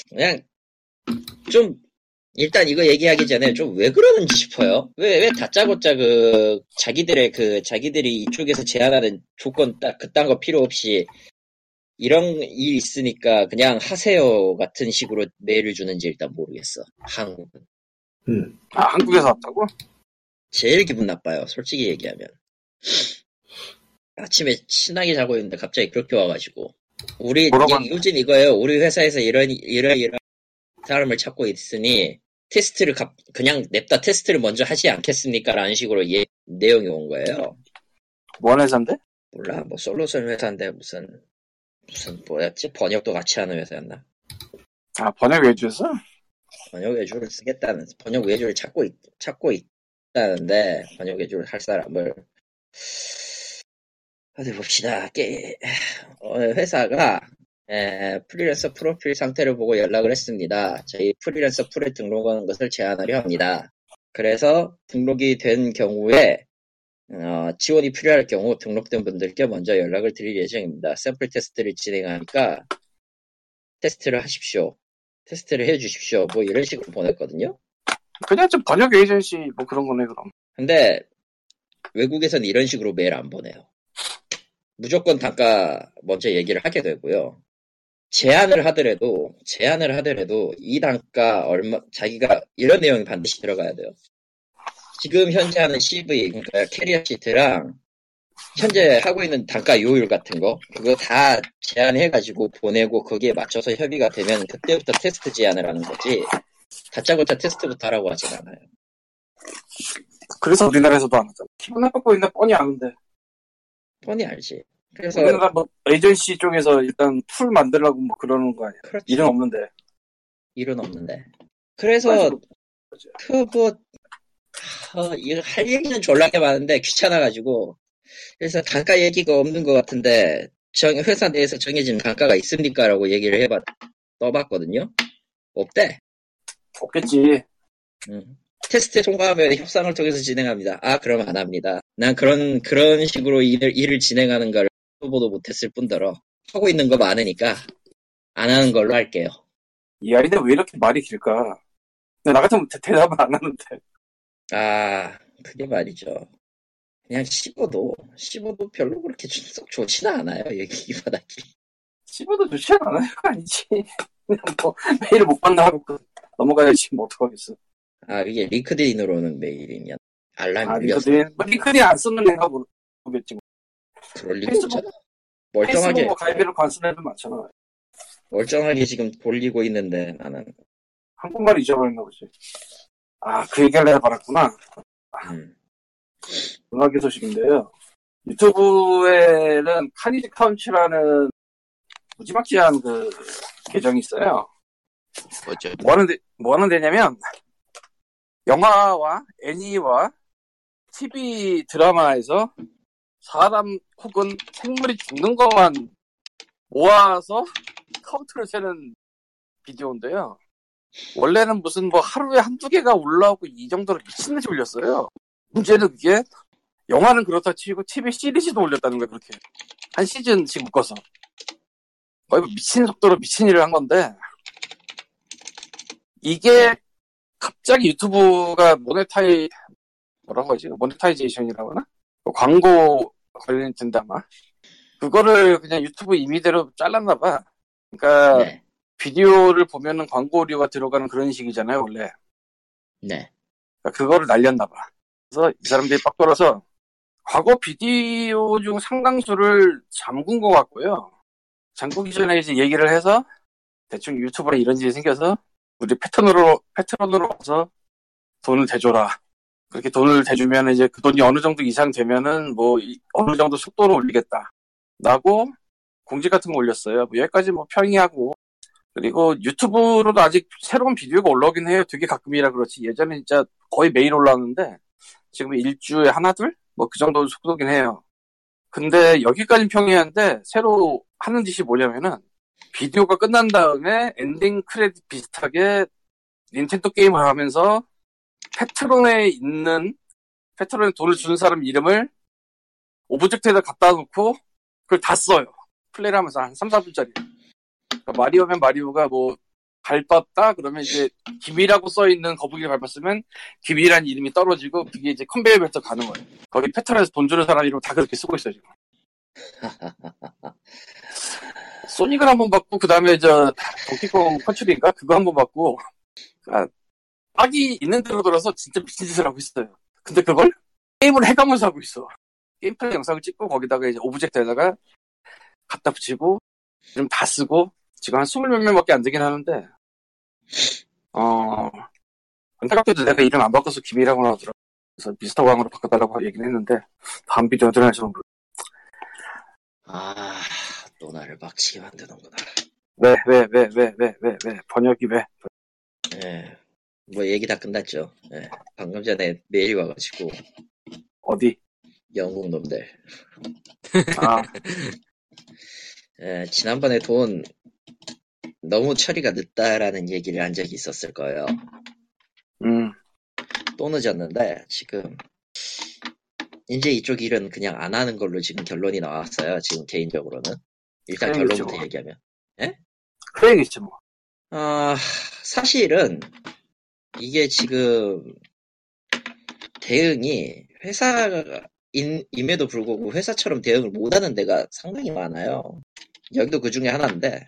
그냥 좀 일단 이거 얘기하기 전에 좀 왜 그러는지 싶어요. 왜 왜 다짜고짜 그 자기들의 그 자기들이 이쪽에서 제안하는 조건 딱 그딴 거 필요 없이 이런 일 있으니까 그냥 하세요 같은 식으로 메일을 주는지 일단 모르겠어. 한국은. 음. 아, 한국에서 왔다고? 제일 기분 나빠요. 솔직히 얘기하면. 아침에 신나게 자고 있는데 갑자기 그렇게 와가지고. 우리, 뭐라고 이- 요즘 이거예요. 우리 회사에서 이런, 이런, 이런 사람을 찾고 있으니, 테스트를 갑- 그냥 냅다 테스트를 먼저 하지 않겠습니까? 라는 식으로 예, 내용이 온 거예요. 뭔 회사인데? 몰라, 뭐 솔루션 회사인데 무슨, 무슨 뭐였지? 번역도 같이 하는 회사였나? 아, 번역 외주에서? 번역 외주를 쓰겠다는, 번역 외주를 찾고, 있, 찾고 있다는데, 번역 외주를 할 사람을, 어디 봅시다. 게, 어, 회사가, 에, 프리랜서 프로필 상태를 보고 연락을 했습니다. 저희 프리랜서 풀에 등록하는 것을 제안하려 합니다. 그래서 등록이 된 경우에, 어, 지원이 필요할 경우 등록된 분들께 먼저 연락을 드릴 예정입니다. 샘플 테스트를 진행하니까 테스트를 하십시오. 테스트를 해주십시오. 뭐 이런 식으로 보냈거든요. 그냥 좀 번역 에이전시 뭐 그런 거네, 그럼. 근데 외국에선 이런 식으로 메일 안 보내요. 무조건 단가 먼저 얘기를 하게 되고요. 제안을 하더라도 제안을 하더라도 이 단가 얼마 자기가 이런 내용이 반드시 들어가야 돼요. 지금 현재 하는 CV 그러니까 캐리어 시트랑 현재 하고 있는 단가 요율 같은 거 그거 다 제안해가지고 보내고 거기에 맞춰서 협의가 되면 그때부터 테스트 제안을 하는 거지 다짜고짜 테스트부터 하라고 하진 않아요. 그래서 우리나라에서도 안 하잖아. 기분 나쁘고 있나 뻔히 아는데. 뻔히 알지. 그래서 우리나라 뭐 에이전시 쪽에서 일단 풀 만들라고 뭐 그러는 거 아니야. 그렇지. 일은 없는데. 일은 없는데. 그래서 그뭐 어, 이거 할 얘기는 졸라게 많은데 귀찮아가지고 그래서 단가 얘기가 없는 것 같은데 정, 회사 내에서 정해진 단가가 있습니까라고 얘기를 해봤 떠봤거든요. 없대. 없겠지. 음. 테스트 통과하면 협상을 통해서 진행합니다. 아 그럼 안 합니다. 난 그런 그런 식으로 일을 일을 진행하는 걸 보도 못했을 뿐더러 하고 있는 거 많으니까 안 하는 걸로 할게요. 이 아이들 왜 이렇게 말이 길까? 나 같으면 대- 대답을 안 하는데. 아, 그게 말이죠. 그냥 씹어도, 씹어도 별로 그렇게 썩 좋지는 않아요, 여기 이 바닥이. 씹어도 좋지 않아요? 아니지. 그냥 뭐, 메일을 못 받나 하고 끝. 넘어가야지, 뭐, 어떡하겠어. 아, 이게 링크드인으로 오는 메일이면 알람이 아, 링크드인, 뭐, 링크드인 안 쓰는 애가 모르- 모르겠지. 뭐. 그럴 리가 페이스북, 없잖아. 멀쩡하게, 페이스북 뭐 가입비를 애들 많잖아. 멀쩡하게 지금 돌리고 있는데 나는, 한국말 잊어버렸나 보지. 아, 그 얘기를 내가 받았구나. 음, 음악의 소식인데요. 유튜브에는 Carnage Count라는 무지막지한 그 계정이 있어요. 뭐죠? 뭐 하는, 데, 뭐 하는 데냐면, 영화와 애니와 TV 드라마에서 사람 혹은 생물이 죽는 것만 모아서 카운트를 세는 비디오인데요. 원래는 무슨 뭐 하루에 한두 개가 올라오고 이 정도로 미친듯이 올렸어요. 문제는 그게 영화는 그렇다 치고 TV 시리즈도 올렸다는 거예요, 그렇게. 한 시즌씩 묶어서. 거의 뭐 미친 속도로 미친 일을 한 건데, 이게 갑자기 유튜브가 moneti, 뭐라고 하지? monetization이라고 하나? 그 광고 관련이 된다, 아마. 그거를 그냥 유튜브 임의대로 잘랐나봐. 그러니까 네, 비디오를 보면은 광고료가 들어가는 그런 식이잖아요, 원래. 네. 그러니까 그거를 날렸나봐. 그래서 이 사람들이 빡 돌아서 과거 비디오 중 상당수를 잠근 것 같고요. 잠그기 전에 이제 얘기를 해서 대충 유튜브에 이런 일이 생겨서 우리 패턴으로, 패트런으로 와서 돈을 대줘라. 그렇게 돈을 대주면 이제 그 돈이 어느 정도 이상 되면은 뭐 이- 어느 정도 속도로 올리겠다. 라고 공지 같은 거 올렸어요. 뭐 여기까지 뭐 평이하고 그리고 유튜브로도 아직 새로운 비디오가 올라오긴 해요. 되게 가끔이라 그렇지. 예전에 진짜 거의 매일 올라왔는데 지금 일주에 하나 둘? 뭐 그 정도 속도긴 해요. 근데 여기까지 평이한데 새로 하는 짓이 뭐냐면은 비디오가 끝난 다음에 엔딩 크레딧 비슷하게 닌텐도 게임을 하면서 Patreon에 있는 Patreon에 돈을 주는 사람 이름을 오브젝트에다 갖다 놓고 그걸 다 써요. 플레이를 하면서 한 3, 4분짜리. 그러니까 마리오면 마리오가 뭐 밟았다 그러면 이제 김이라고 써 있는 거북이를 밟았으면 김이라는 이름이 떨어지고 그게 이제 컨베이어 벨트 가는 거예요. 거기 Patreon에서 돈 주는 사람 이름 다 그렇게 쓰고 있어요 지금. 소닉을 한번 받고 그 다음에 저 동키콩 컨트리인가 그거 한번 받고 그러니까 빡이 있는 대로 돌아서 진짜 미친 짓을 하고 있어요. 근데 그걸 게임을 해가면서 하고 있어. 게임 플레이 영상을 찍고 거기다가 이제 오브젝트에다가 갖다 붙이고 쫌 다 쓰고 지금 한 스물 몇 명밖에 안 되긴 하는데 어 안타깝게도 내가 이름 안 바꿔서 김이라고 나오더라고. 그래서 미스터 왕으로 바꿔달라고 얘기는 했는데 다음 비디오 할지 모르. 아, 또 나를 막치게 만드는구나. 왜 왜 왜 왜 왜 왜 왜 번역이 왜? 예. 뭐 얘기 다 끝났죠. 예. 방금 전에 메일이 와가지고 어디? 영국 놈들. 아 예, 지난번에 돈 너무 처리가 늦다라는 얘기를 한 적이 있었을 거예요. 음. 또 늦었는데 지금 이제 이쪽 일은 그냥 안 하는 걸로 지금 결론이 나왔어요. 지금 개인적으로는 일단 결론부터 뭐. 얘기하면 그 얘기지 뭐. 아 사실은 이게 지금 대응이 회사임에도 불구하고 회사처럼 대응을 못하는 데가 상당히 많아요. 여기도 그 중에 하나인데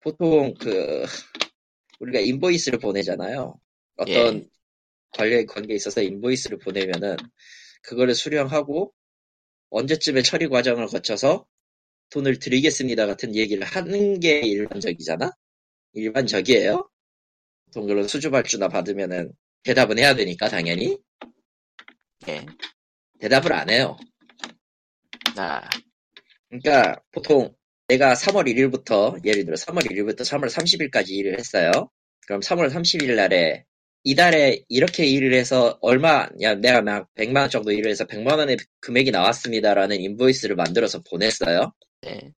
보통 그 우리가 인보이스를 보내잖아요. 어떤 예. 관련 관계에 있어서 인보이스를 보내면은 그거를 수령하고 언제쯤에 처리 과정을 거쳐서 돈을 드리겠습니다 같은 얘기를 하는 게 일반적이잖아. 일반적이에요. 그런 수주발주나 받으면은 대답은 해야 되니까 당연히 예. 대답을 안 해요. 아, 그러니까 보통 내가 3월 1일부터 예를 들어 3월 1일부터 3월 30일까지 일을 했어요. 그럼 3월 30일 날에 이달에 이렇게 일을 해서 얼마 야 내가 막 100만 원 정도 일을 해서 100만 원의 금액이 나왔습니다라는 인보이스를 만들어서 보냈어요. 네.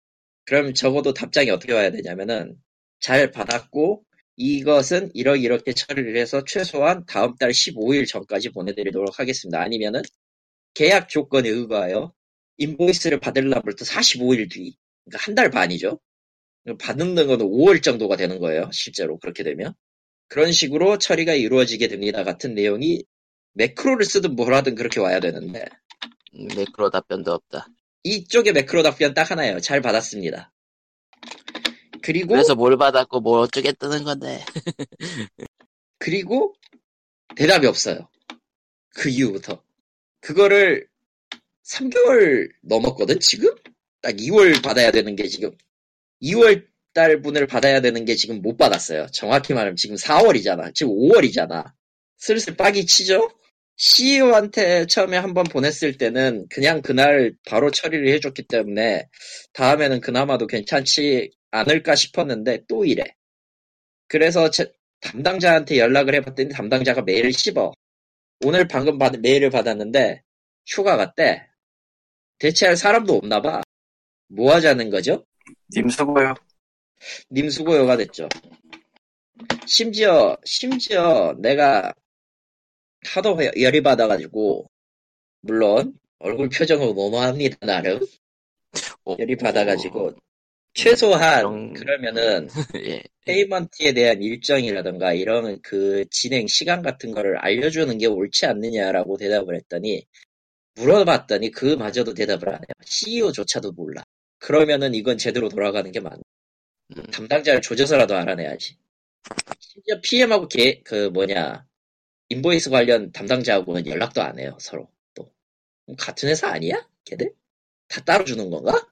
그럼 적어도 답장이 어떻게 와야 되냐면은 잘 받았고 이것은 이렇게 이렇게 처리를 해서 최소한 다음 달 15일 전까지 보내드리도록 하겠습니다. 아니면은 계약 조건에 의거하여 인보이스를 받으려면 또 45일 뒤, 그러니까 한 달 반이죠. 받는 건 5월 정도가 되는 거예요. 실제로 그렇게 되면 그런 식으로 처리가 이루어지게 됩니다. 같은 내용이 매크로를 쓰든 뭘 하든 그렇게 와야 되는데 음, 매크로 답변도 없다. 이쪽에 매크로 답변 딱 하나예요. 잘 받았습니다. 그리고 그래서 뭘 받았고 뭘 어쩌게 뜨는 건데. 그리고 대답이 없어요. 그 이후부터 그거를 3개월 넘었거든 지금 딱 2월 받아야 되는 게 지금 2월 달 분을 받아야 되는 게 지금 못 받았어요. 정확히 말하면 지금 4월이잖아. 지금 5월이잖아. 슬슬 빡이 치죠? CEO한테 처음에 한번 보냈을 때는 그냥 그날 바로 처리를 해줬기 때문에 다음에는 그나마도 괜찮지 않을까 싶었는데 또 이래. 그래서 제 담당자한테 연락을 해봤더니 담당자가 메일을 씹어. 오늘 방금 받은 메일을 받았는데 휴가 갔대. 대체할 사람도 없나 봐. 뭐 하자는 거죠? 님 수고요. 님 수고요가 됐죠. 심지어, 심지어 내가 하도 열이 받아가지고, 물론, 얼굴 표정은 너무합니다, 나름. 오, 열이 받아가지고, 최소한, 그런- 그러면은, 예. payment에 대한 일정이라던가, 이런 그 진행 시간 같은 거를 알려주는 게 옳지 않느냐라고 대답을 했더니, 물어봤더니 그마저도 대답을 안 해요. CEO조차도 몰라. 그러면은 이건 제대로 돌아가는 게 맞네. 음. 담당자를 조져서라도 알아내야지. 심지어 PM하고 개, 그 뭐냐, invoice 관련 담당자하고는 연락도 안 해요, 서로. 또. 같은 회사 아니야? 걔들? 다 따로 주는 건가?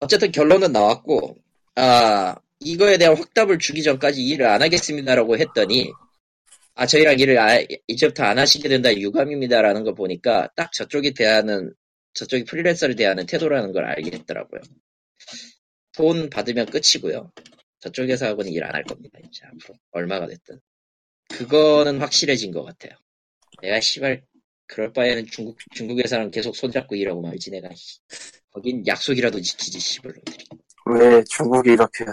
어쨌든 결론은 나왔고, 아, 이거에 대한 확답을 주기 전까지 일을 안 하겠습니다라고 했더니, 아, 저희랑 일을 아- 이제부터 안 하시게 된다, 유감입니다라는 걸 보니까, 딱 저쪽이 대하는, 저쪽이 프리랜서를 대하는 태도라는 걸 알게 됐더라고요. 돈 받으면 끝이고요. 저쪽 회사하고는 일 안 할 겁니다, 이제 앞으로. 얼마가 됐든. 그거는 확실해진 것 같아요. 내가 씨발, 그럴 바에는 중국, 중국 회사랑 계속 손잡고 일하고 말지, 내가. 씨. 거긴 약속이라도 지키지, 씨발로들이. 왜 중국이 이렇게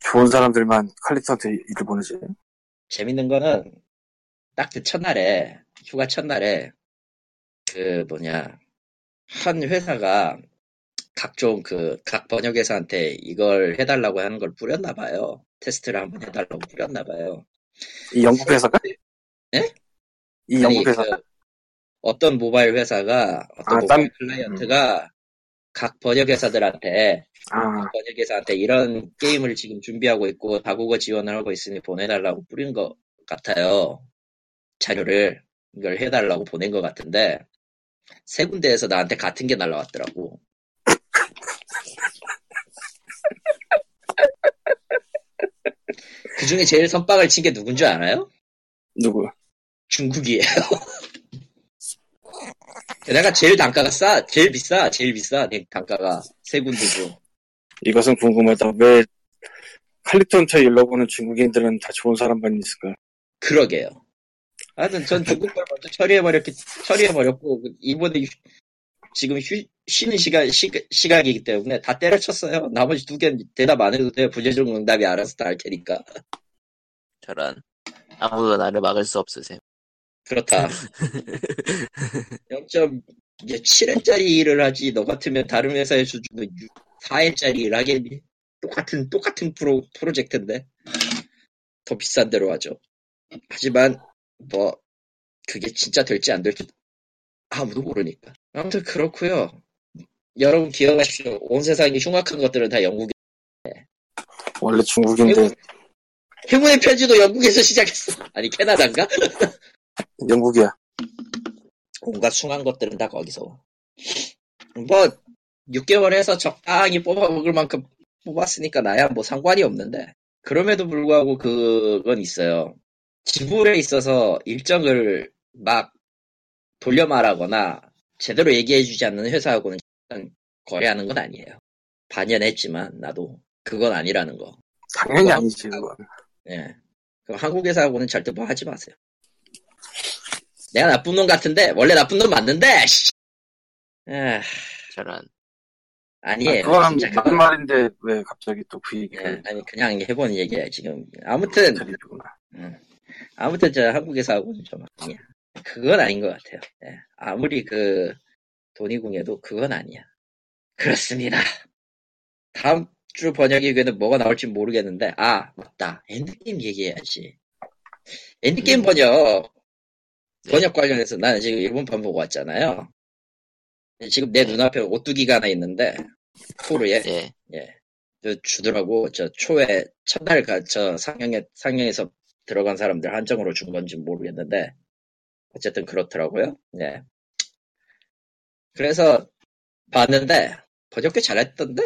좋은 사람들만 칼리턴한테 일을 보내지? 재밌는 거는, 딱 그 첫날에, 휴가 첫날에, 그 뭐냐, 한 회사가 각종 그, 각 번역 회사한테 이걸 해달라고 하는 걸 뿌렸나 봐요. 테스트를 한번 해달라고 뿌렸나 봐요. 이 영국 회사가? 예? 이 아니, 영국 회사가? 그 어떤 모바일 회사가, 어떤 아, 모바일 딴- 클라이언트가 각 번역회사들한테, 아, 번역회사한테 이런 게임을 지금 준비하고 있고, 다국어 지원을 하고 있으니 보내달라고 뿌린 것 같아요. 자료를. 이걸 해달라고 보낸 것 같은데, 세 군데에서 나한테 같은 게 날라왔더라고. 그 중에 제일 선빵을 친 게 누군 줄 알아요? 누구? 중국이에요. 게다가 제일 단가가 싸, 제일 비싸, 제일 비싸, 네, 단가가 세 군데고. 이것은 궁금하다. 왜 칼리턴한테 일러 보는 중국인들은 다 좋은 사람만 있을까? 그러게요. 하여튼 전 중국 걸 먼저 처리해버렸기, 처리해버렸고, 이번에 휴- 지금 휴, 쉬는 시간, 시, 시각이기 때문에 다 때려쳤어요. 나머지 두 개는 대답 안 해도 돼요. 부재중 응답이 알아서 다 할 테니까. 저런. 아무도 나를 막을 수 없으세요. 그렇다. 0.7회짜리 일을 하지, 너 같으면 다른 회사의 수준은 4회짜리 일 하겠니? 똑같은, 똑같은 프로, 프로젝트인데. 더 비싼 대로 하죠. 하지만, 뭐, 그게 진짜 될지 안 될지 아무도 모르니까. 아무튼 그렇고요 여러분 기억하십시오. 온 세상이 흉악한 것들은 다 영국에. 원래 중국인데 행운, 행운의 편지도 영국에서 시작했어. 아니, 캐나다인가? 영국이야. 온갖 숭한 것들은 다 거기서. 뭐, 6개월 해서 적당히 뽑아먹을 만큼 뽑았으니까 나야 뭐 상관이 없는데. 그럼에도 불구하고 그건 있어요. 지불에 있어서 일정을 막 돌려 말하거나 제대로 얘기해주지 않는 회사하고는 거래하는 건 아니에요. 반연했지만 나도 그건 아니라는 거. 당연히 아니지, 그건. 예. 그럼 한국 회사하고는 절대 뭐 하지 마세요. 내가 나쁜 놈 같은데 원래 나쁜 놈 맞는데. 씨. 에 저런. 아니에요. 그거는 진짜 맞는 그건- 말인데 왜 갑자기 또그 예, 얘기를 아니 그냥 해본 얘기야 지금. 아무튼 드리구나. 음. 아무튼 저 한국 회사하고는 좀 아니야. 그건 아닌 것 같아요. 예. 아무리 그 돈이궁에도 그건 아니야. 그렇습니다. 다음 주 번역 얘기는 뭐가 나올지 모르겠는데, 아, 맞다. 엔드게임 얘기해야지. 엔드게임 음. 번역, 네. 번역 관련해서 나는 지금 일본판 보고 왔잖아요. 지금 내 눈앞에 오뚜기가 하나 있는데, 포르에, 예. 예. 저 주더라고, 저 초에, 첫날 가, 저 상영에, 상영에서 들어간 사람들 한정으로 준 건지 모르겠는데, 어쨌든 그렇더라고요. 예. 그래서, 봤는데, 번역 꽤 잘했던데?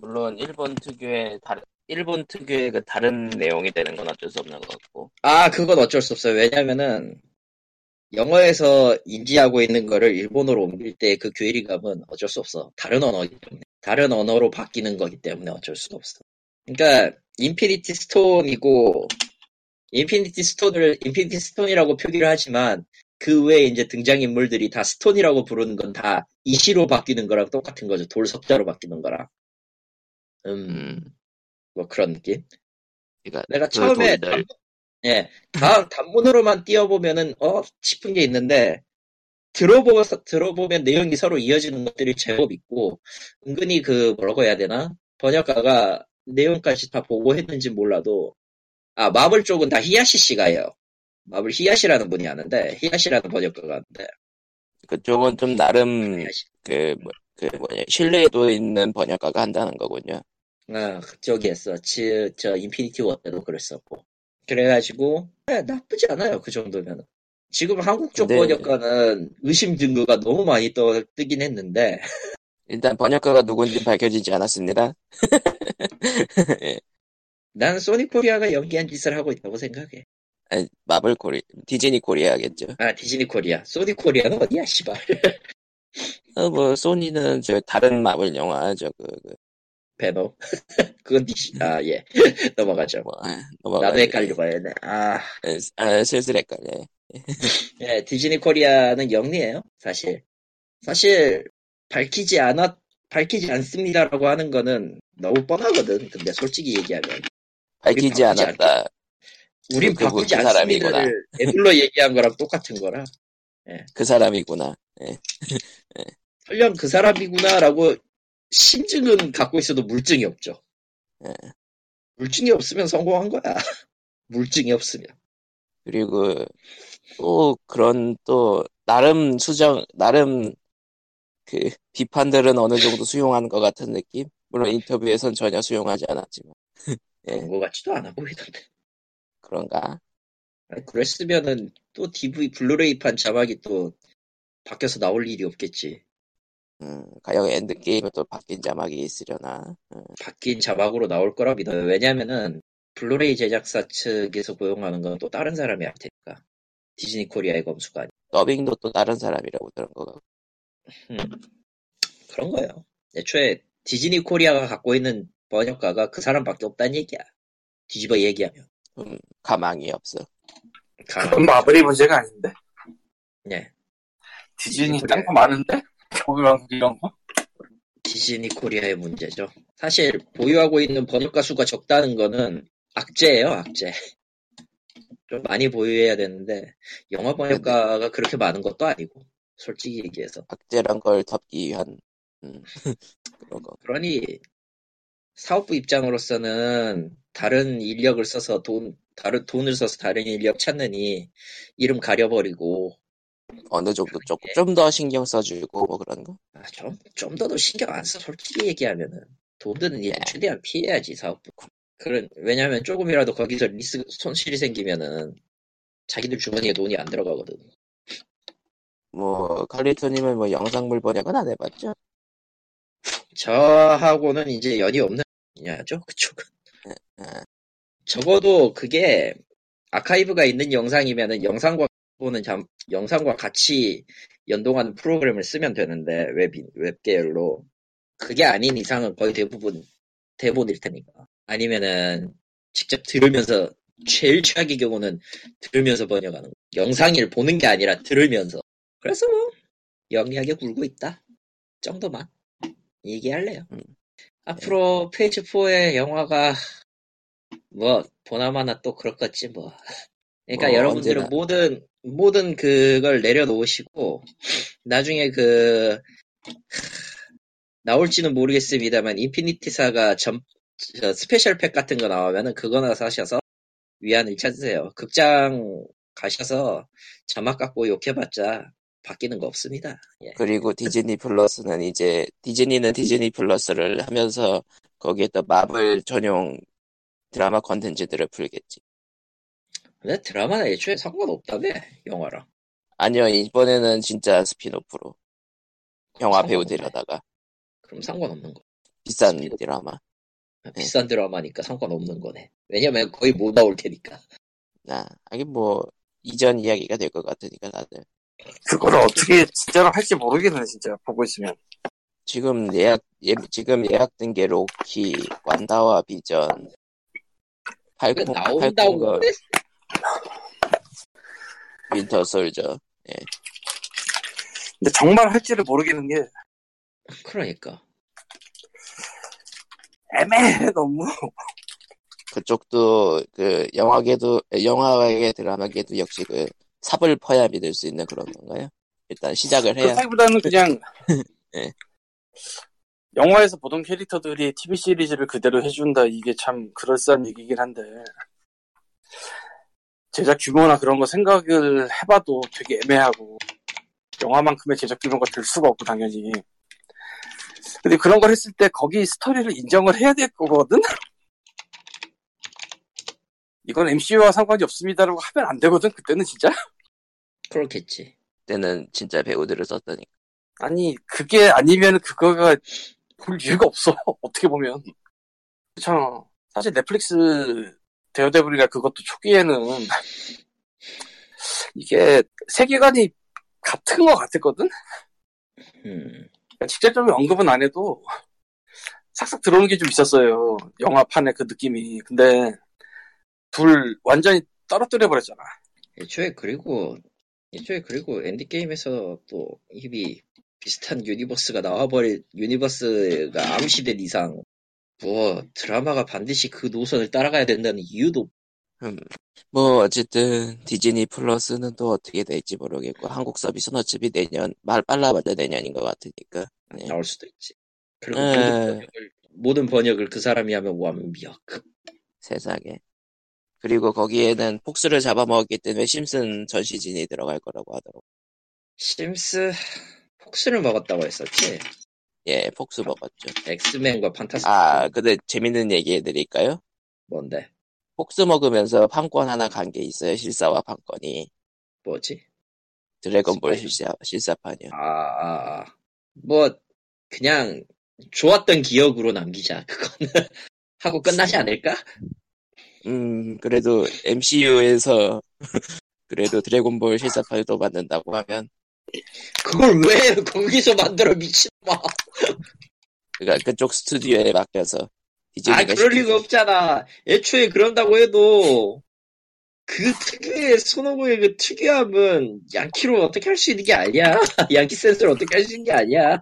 물론 일본 특유의 다른 일본 특유의 그 다른 내용이 되는 건 어쩔 수 없는 것 같고. 아, 그건 어쩔 수 없어요. 왜냐면은, 영어에서 인지하고 있는 거를 일본어로 옮길 때 그 괴리감은 어쩔 수 없어. 다른 언어이기 때문에. 다른 언어로 바뀌는 거기 때문에 어쩔 수 없어. 그러니까, 인피니티 스톤이고, 인피니티 스톤을, 인피니티 스톤이라고 표기를 하지만, 그 외에 이제 등장인물들이 다 스톤이라고 부르는 건 다 이시로 바뀌는 거랑 똑같은 거죠. 돌 석 자로 바뀌는 거랑. 음, 음. 뭐 그런 느낌? 그러니까 내가 그 처음에. 단문, 예, 다, 단문으로만 띄워보면은 어 싶은 게 있는데 들어보서 들어보면 내용이 서로 이어지는 것들이 제법 있고 은근히 그 뭐라고 해야 되나 번역가가 내용까지 다 보고 했는지 몰라도 아 마블 쪽은 다 히야시 씨가 해요. 마블 히야시라는 분이 하는데 히야시라는 번역가가 하는데 그쪽은 좀 나름 히야시. 그, 뭐, 그 뭐냐 신뢰도 있는 번역가가 한다는 거군요. 아, 저기 했어. 지, 저, 인피니티 워 때도 그랬었고. 그래가지고, 네, 나쁘지 않아요. 그 정도면. 지금 한국 쪽 근데- 번역가는 의심 증거가 너무 많이 떠, 뜨긴 했는데, 일단 번역가가 누군지 밝혀지지 않았습니다. 난 소니 코리아가 영리한 짓을 하고 있다고 생각해. 아니, 마블 코리 디즈니 코리아겠죠. 아, 디즈니 코리아. 소니 코리아는 어디야, 씨발. 어, 뭐 소니는 저 다른 마블 영화 저 그 그, 배너. 그건 디시, 아, 예. 넘어가죠. 뭐 아, 넘어가. 나도 헷갈리고 했네. 아, 아, 슬슬 헷갈려. 예, 디즈니 코리아는 영리해요, 사실. 사실, 밝히지 않았, 밝히지 않습니다라고 하는 거는 너무 뻔하거든. 근데 솔직히 얘기하면. 밝히지 않았다. 우린 그- 바꾸지 그 사람이구나. 않습니다를 애둘러 얘기한 거랑 똑같은 거라. 그 사람이구나. 설령 그 사람이구나라고 심증은 갖고 있어도 물증이 없죠. 예. 물증이 없으면 성공한 거야. 물증이 없으면. 그리고 또 그런 또 나름 수정 나름 그 비판들은 어느 정도 수용하는 것 같은 느낌. 물론 인터뷰에선 전혀 수용하지 않았지만 예. 그런 거 같지도 않아 보이던데. 그런가. 아니, 그랬으면은 또 DVD 블루레이판 자막이 또 바뀌어서 나올 일이 없겠지. 음, 가령 엔드게임은 또 바뀐 자막이 있으려나. 음, 바뀐 자막으로 나올 거라 믿어요. 왜냐면은 블루레이 제작사 측에서 고용하는 건 또 다른 사람이 할 테니까. 디즈니 코리아의 검수가 아니. 더빙도 또 다른 사람이라고 들은 거 같고. 음, 그런 거예요. 애초에 디즈니 코리아가 갖고 있는 번역가가 그 사람밖에 없다는 얘기야. 뒤집어 얘기하면. 음, 가망이 없어. 그건 마블이 문제가 아닌데. 네. 디즈니 그래. 딴거 많은데? 이런 거? 디즈니 코리아의 문제죠. 사실 보유하고 있는 번역가 수가 적다는 거는 악재예요, 악재. 좀 많이 보유해야 되는데 영화 번역가가 그렇게 많은 것도 아니고 솔직히 얘기해서 박제란 걸 덮기 위한 음, 그런 거. 그러니 사업부 입장으로서는 다른 인력을 써서 돈 다른 돈을 써서 다른 인력 찾느니 이름 가려버리고 어느 정도 조금 좀 더 신경 써주고 뭐 그런 거. 아, 좀, 좀 더도 신경 안 써, 솔직히 얘기하면은. 돈 드는 일 예. 최대한 피해야지, 사업부. 그런, 왜냐면 조금이라도 거기서 리스, 손실이 생기면은, 자기들 주머니에 돈이 안 들어가거든. 뭐 칼리토님은 뭐 영상물 번역은 안 해봤죠? 저하고는 이제 연이 없는 분야죠, 그쪽은. 아, 적어도 그게, 아카이브가 있는 영상이면은 영상과, 보는 잠, 영상과 같이 연동하는 프로그램을 쓰면 되는데, 웹, 웹 계열로. 그게 아닌 이상은 거의 대부분 대본일 테니까. 아니면은 직접 들으면서 제일 최악의 경우는 들으면서 번역하는 거. 영상을 보는 게 아니라 들으면서. 그래서 뭐 영리하게 굴고 있다 정도만 얘기할래요. 음. 앞으로 페이즈 4의 영화가 뭐 보나마나 또 그렇겠지 뭐. 그러니까 어, 여러분들은 언제나. 모든 모든 그걸 내려놓으시고 나중에 그 나올지는 모르겠습니다만 인피니티 사가 전저 스페셜 팩 같은 거 나오면은 그거나 사셔서 위안을 찾으세요. 극장 가셔서 자막 갖고 욕해봤자 바뀌는 거 없습니다. 예. 그리고 디즈니 플러스는 이제 디즈니는 디즈니 플러스를 하면서 거기에다 마블 전용 드라마 컨텐츠들을 풀겠지. 근데 드라마는 애초에 상관없다며 영화랑. 아니요 이번에는 진짜 스핀오프로 영화. 배우 데려다가 그럼 상관없는 거. 비싼 스핀오프. 드라마. 비싼 드라마니까 상관없는 거네. 왜냐면 거의 못 나올 테니까. 아, 하긴 뭐 이전 이야기가 될 것 같으니까 다들 그거를 어떻게 진짜로 할지 모르겠네, 진짜. 보고 있으면. 지금 예약 예, 지금 예약된 게 로키, 완다와 비전, 팔콘, 나온다고 팔콘과 근데 윈터 솔저. 근데 정말 할지를 모르겠는 게 그러니까. 애매해, 너무. 그쪽도 그 영화계도 영화계 드라마계도 역시 그 삽을 퍼야 믿을 수 있는 그런 건가요? 일단 시작을 해야 그렇다기보다는 그냥 예. 영화에서 보던 캐릭터들이 TV 시리즈를 그대로 해준다 이게 참 그럴싸한 얘기긴 한데 제작 규모나 그런 거 생각을 해봐도 되게 애매하고 영화만큼의 제작 규모가 될 수가 없고 당연히. 근데 그런 걸 했을 때 거기 스토리를 인정을 해야 될 거거든? 이건 MCU와 상관이 없습니다라고 하면 안 되거든 그때는 진짜? 그렇겠지. 때는 진짜 배우들을 썼다니까. 아니 그게 아니면 그거가 볼 이유가 없어. 어떻게 보면. 그쵸 사실 넷플릭스 데어데블이나 그것도 초기에는 이게 세계관이 같은 것 같았거든? 음. 그러니까 직접적인 언급은 안 해도 싹싹 들어오는 게 좀 있었어요. 영화판의 그 느낌이. 근데 둘 완전히 떨어뜨려 버렸잖아. 애초에 그리고 애초에 그리고 엔드 게임에서 또 이미 비슷한 유니버스가 나와버릴 유니버스가 암시된 이상 뭐 드라마가 반드시 그 노선을 따라가야 된다는 이유도 음, 뭐 어쨌든 디즈니 플러스는 또 어떻게 될지 모르겠고 한국 서비스는 어차피 내년 말 빨라봤자 내년인 것 같으니까. 네. 나올 수도 있지. 그리고 에. 모든 번역을, 모든 번역을 그 사람이 하면 완벽. 세상에. 그리고 거기에는 폭스를 잡아먹었기 때문에 심슨 전 시즌이 들어갈 거라고 하더라고. 심스 폭스를 먹었다고 했었지. 예, 폭스 먹었죠. 엑스맨과 판타스틱 아, 근데 재밌는 얘기 해드릴까요? 뭔데? 폭스 먹으면서 판권 하나 간 게 있어요. 실사와 판권이. 뭐지? 드래곤볼 스파이. 실사, 실사판이요. 아, 아, 아. 뭐 그냥 좋았던 기억으로 남기자. 그거는 하고 끝나지 않을까? 음, 그래도 MCU에서 그래도 드래곤볼 실사판을 또 만든다고 하면 그걸 왜 거기서 만들어 미친놈아. 그러니까 그쪽 스튜디오에 맡겨서 아, 그럴 리가 없잖아. 애초에 그런다고 해도, 그 특유의, 손오공의 그 특유함은, 양키로 어떻게 할 수 있는 게 아니야. 양키 센스를 어떻게 할 수 있는 게 아니야.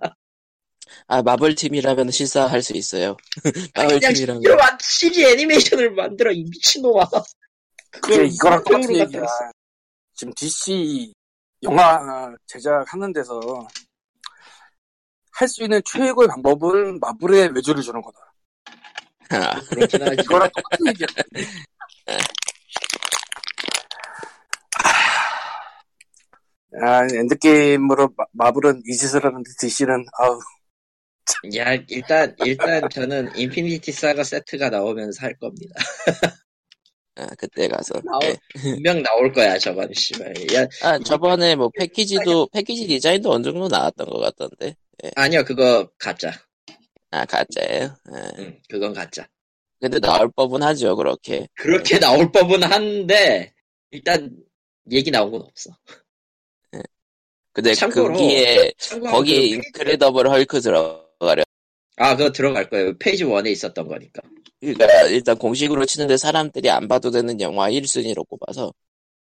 아 마블 팀이라면 실사할 수 있어요. 마블 그냥 팀이라면 만, CG 애니메이션을 만들어, 이 미친놈아. 그게 이거랑 똑같은 얘기야 지금 DC 영화 제작하는 데서 할 수 있는 최고의 방법은 마블에 외주를 주는 거다 아. 이거랑 똑같은 얘기야. 아, 엔드게임으로 마, 마블은 이 짓을 하는데 DC는 아우 야, 일단, 일단 저는 인피니티 사가 세트가 나오면 살 겁니다. 아, 그때 가서 네. 분명 나올 거야, 저건, 씨발. 야, 아 저번에 뭐 패키지도 패키지 디자인도 어느 정도 나왔던 것 같던데 아니요, 그거 가짜. 아 가짜예요. 아, 응, 그건 가짜. 근데 나올 법은 하죠 그렇게. 그렇게 나올 법은 한데 일단 얘기 나온 건 없어. 근데 참고로, 거기에 거기에 그 인크레더블 헐크 들어가려. 아 그거 들어갈 거예요. 페이즈 1에 있었던 거니까. 그러니까 일단 공식으로 치는데 사람들이 안 봐도 되는 영화 1순위로 꼽아서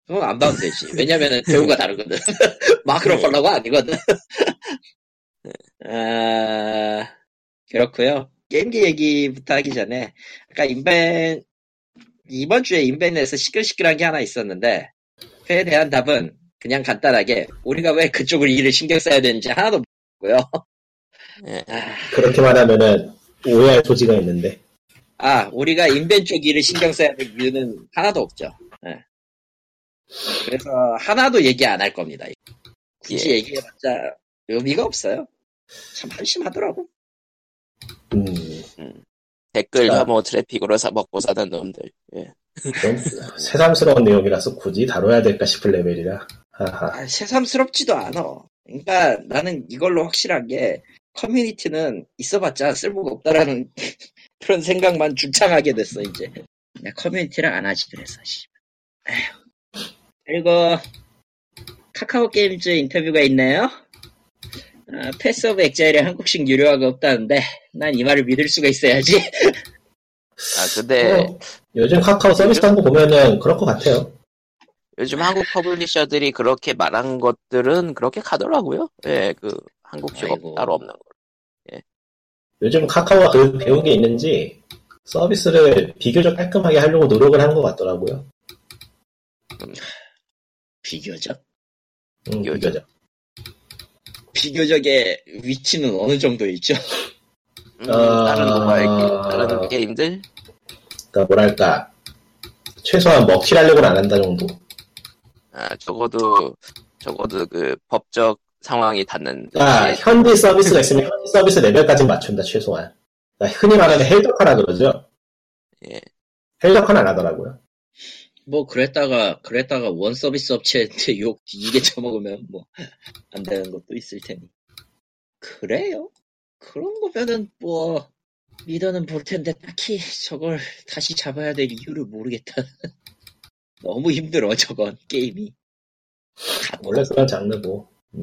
그건 안 봐도 되지. 왜냐면은 배우가 다르거든. 마크 네. 러팔로가 아니거든. 아 그렇고요. 게임기 얘기부터 하기 전에 아까 인벤 이번 주에 인벤에서 시끌시끌한 게 하나 있었는데 그에 대한 답은 그냥 간단하게 우리가 왜 그쪽을 일을 신경 써야 되는지 하나도 모르고요. 그렇게 말하면은 오해할 소지가 있는데. 아, 우리가 인벤 쪽 일을 신경 써야 될 이유는 하나도 없죠. 예. 그래서 하나도 얘기 안 할 겁니다. 굳이 예. 얘기해봤자 의미가 없어요. 참 한심하더라고. 음, 댓글 자. 혐오 트래픽으로 사 먹고 사는 놈들. 예. 좀 새삼스러운 내용이라서 굳이 다뤄야 될까 싶을 레벨이라. 아, 새삼스럽지도 않아. 그러니까 나는 이걸로 확실한 게 커뮤니티는 있어봤자 쓸모가 없다라는 그런 생각만 주창하게 됐어 이제. 내 커뮤니티를 안 하지 그래서. 씨. 에휴. 그리고 카카오 게임즈 인터뷰가 있네요. 아, 패스 오브 엑자일에 한국식 유료화가 없다는데 난 이 말을 믿을 수가 있어야지. 아 근데 어, 요즘 카카오 서비스 한거 보면은 그럴 것 같아요. 요즘 한국 퍼블리셔들이 그렇게 말한 것들은 그렇게 가더라고요. 예, 그 한국식. 따로 없는 거. 요즘 카카오가 그 배운 게 있는지 서비스를 비교적 깔끔하게 하려고 노력을 한것 같더라고요. 비교적. 음, 비교적. 비교적. 비교적의 위치는 어느 정도 있죠? 음, 아. 다른 모바일 게임, 다른 게임들. 그러니까 뭐랄까 최소한 먹칠하려고는 안 한다 정도. 아 적어도 적어도 그 법적 상황이 닿는. 예, 현지 서비스가 있으면 현지 서비스 레벨까지 맞춘다 최소한. 그러니까 흔히 말하는 헬더카라 그러죠. 예. 헬더카는 안 하더라고요. 뭐 그랬다가 그랬다가 원 서비스 업체한테 욕 뒤지게 쳐먹으면 뭐 안 되는 것도 있을 테니 그래요? 그런 거면은 뭐 리더는 볼 텐데 딱히 저걸 다시 잡아야 될 이유를 모르겠다 너무 힘들어 저건 게임이 원래 그런 장르고. 음.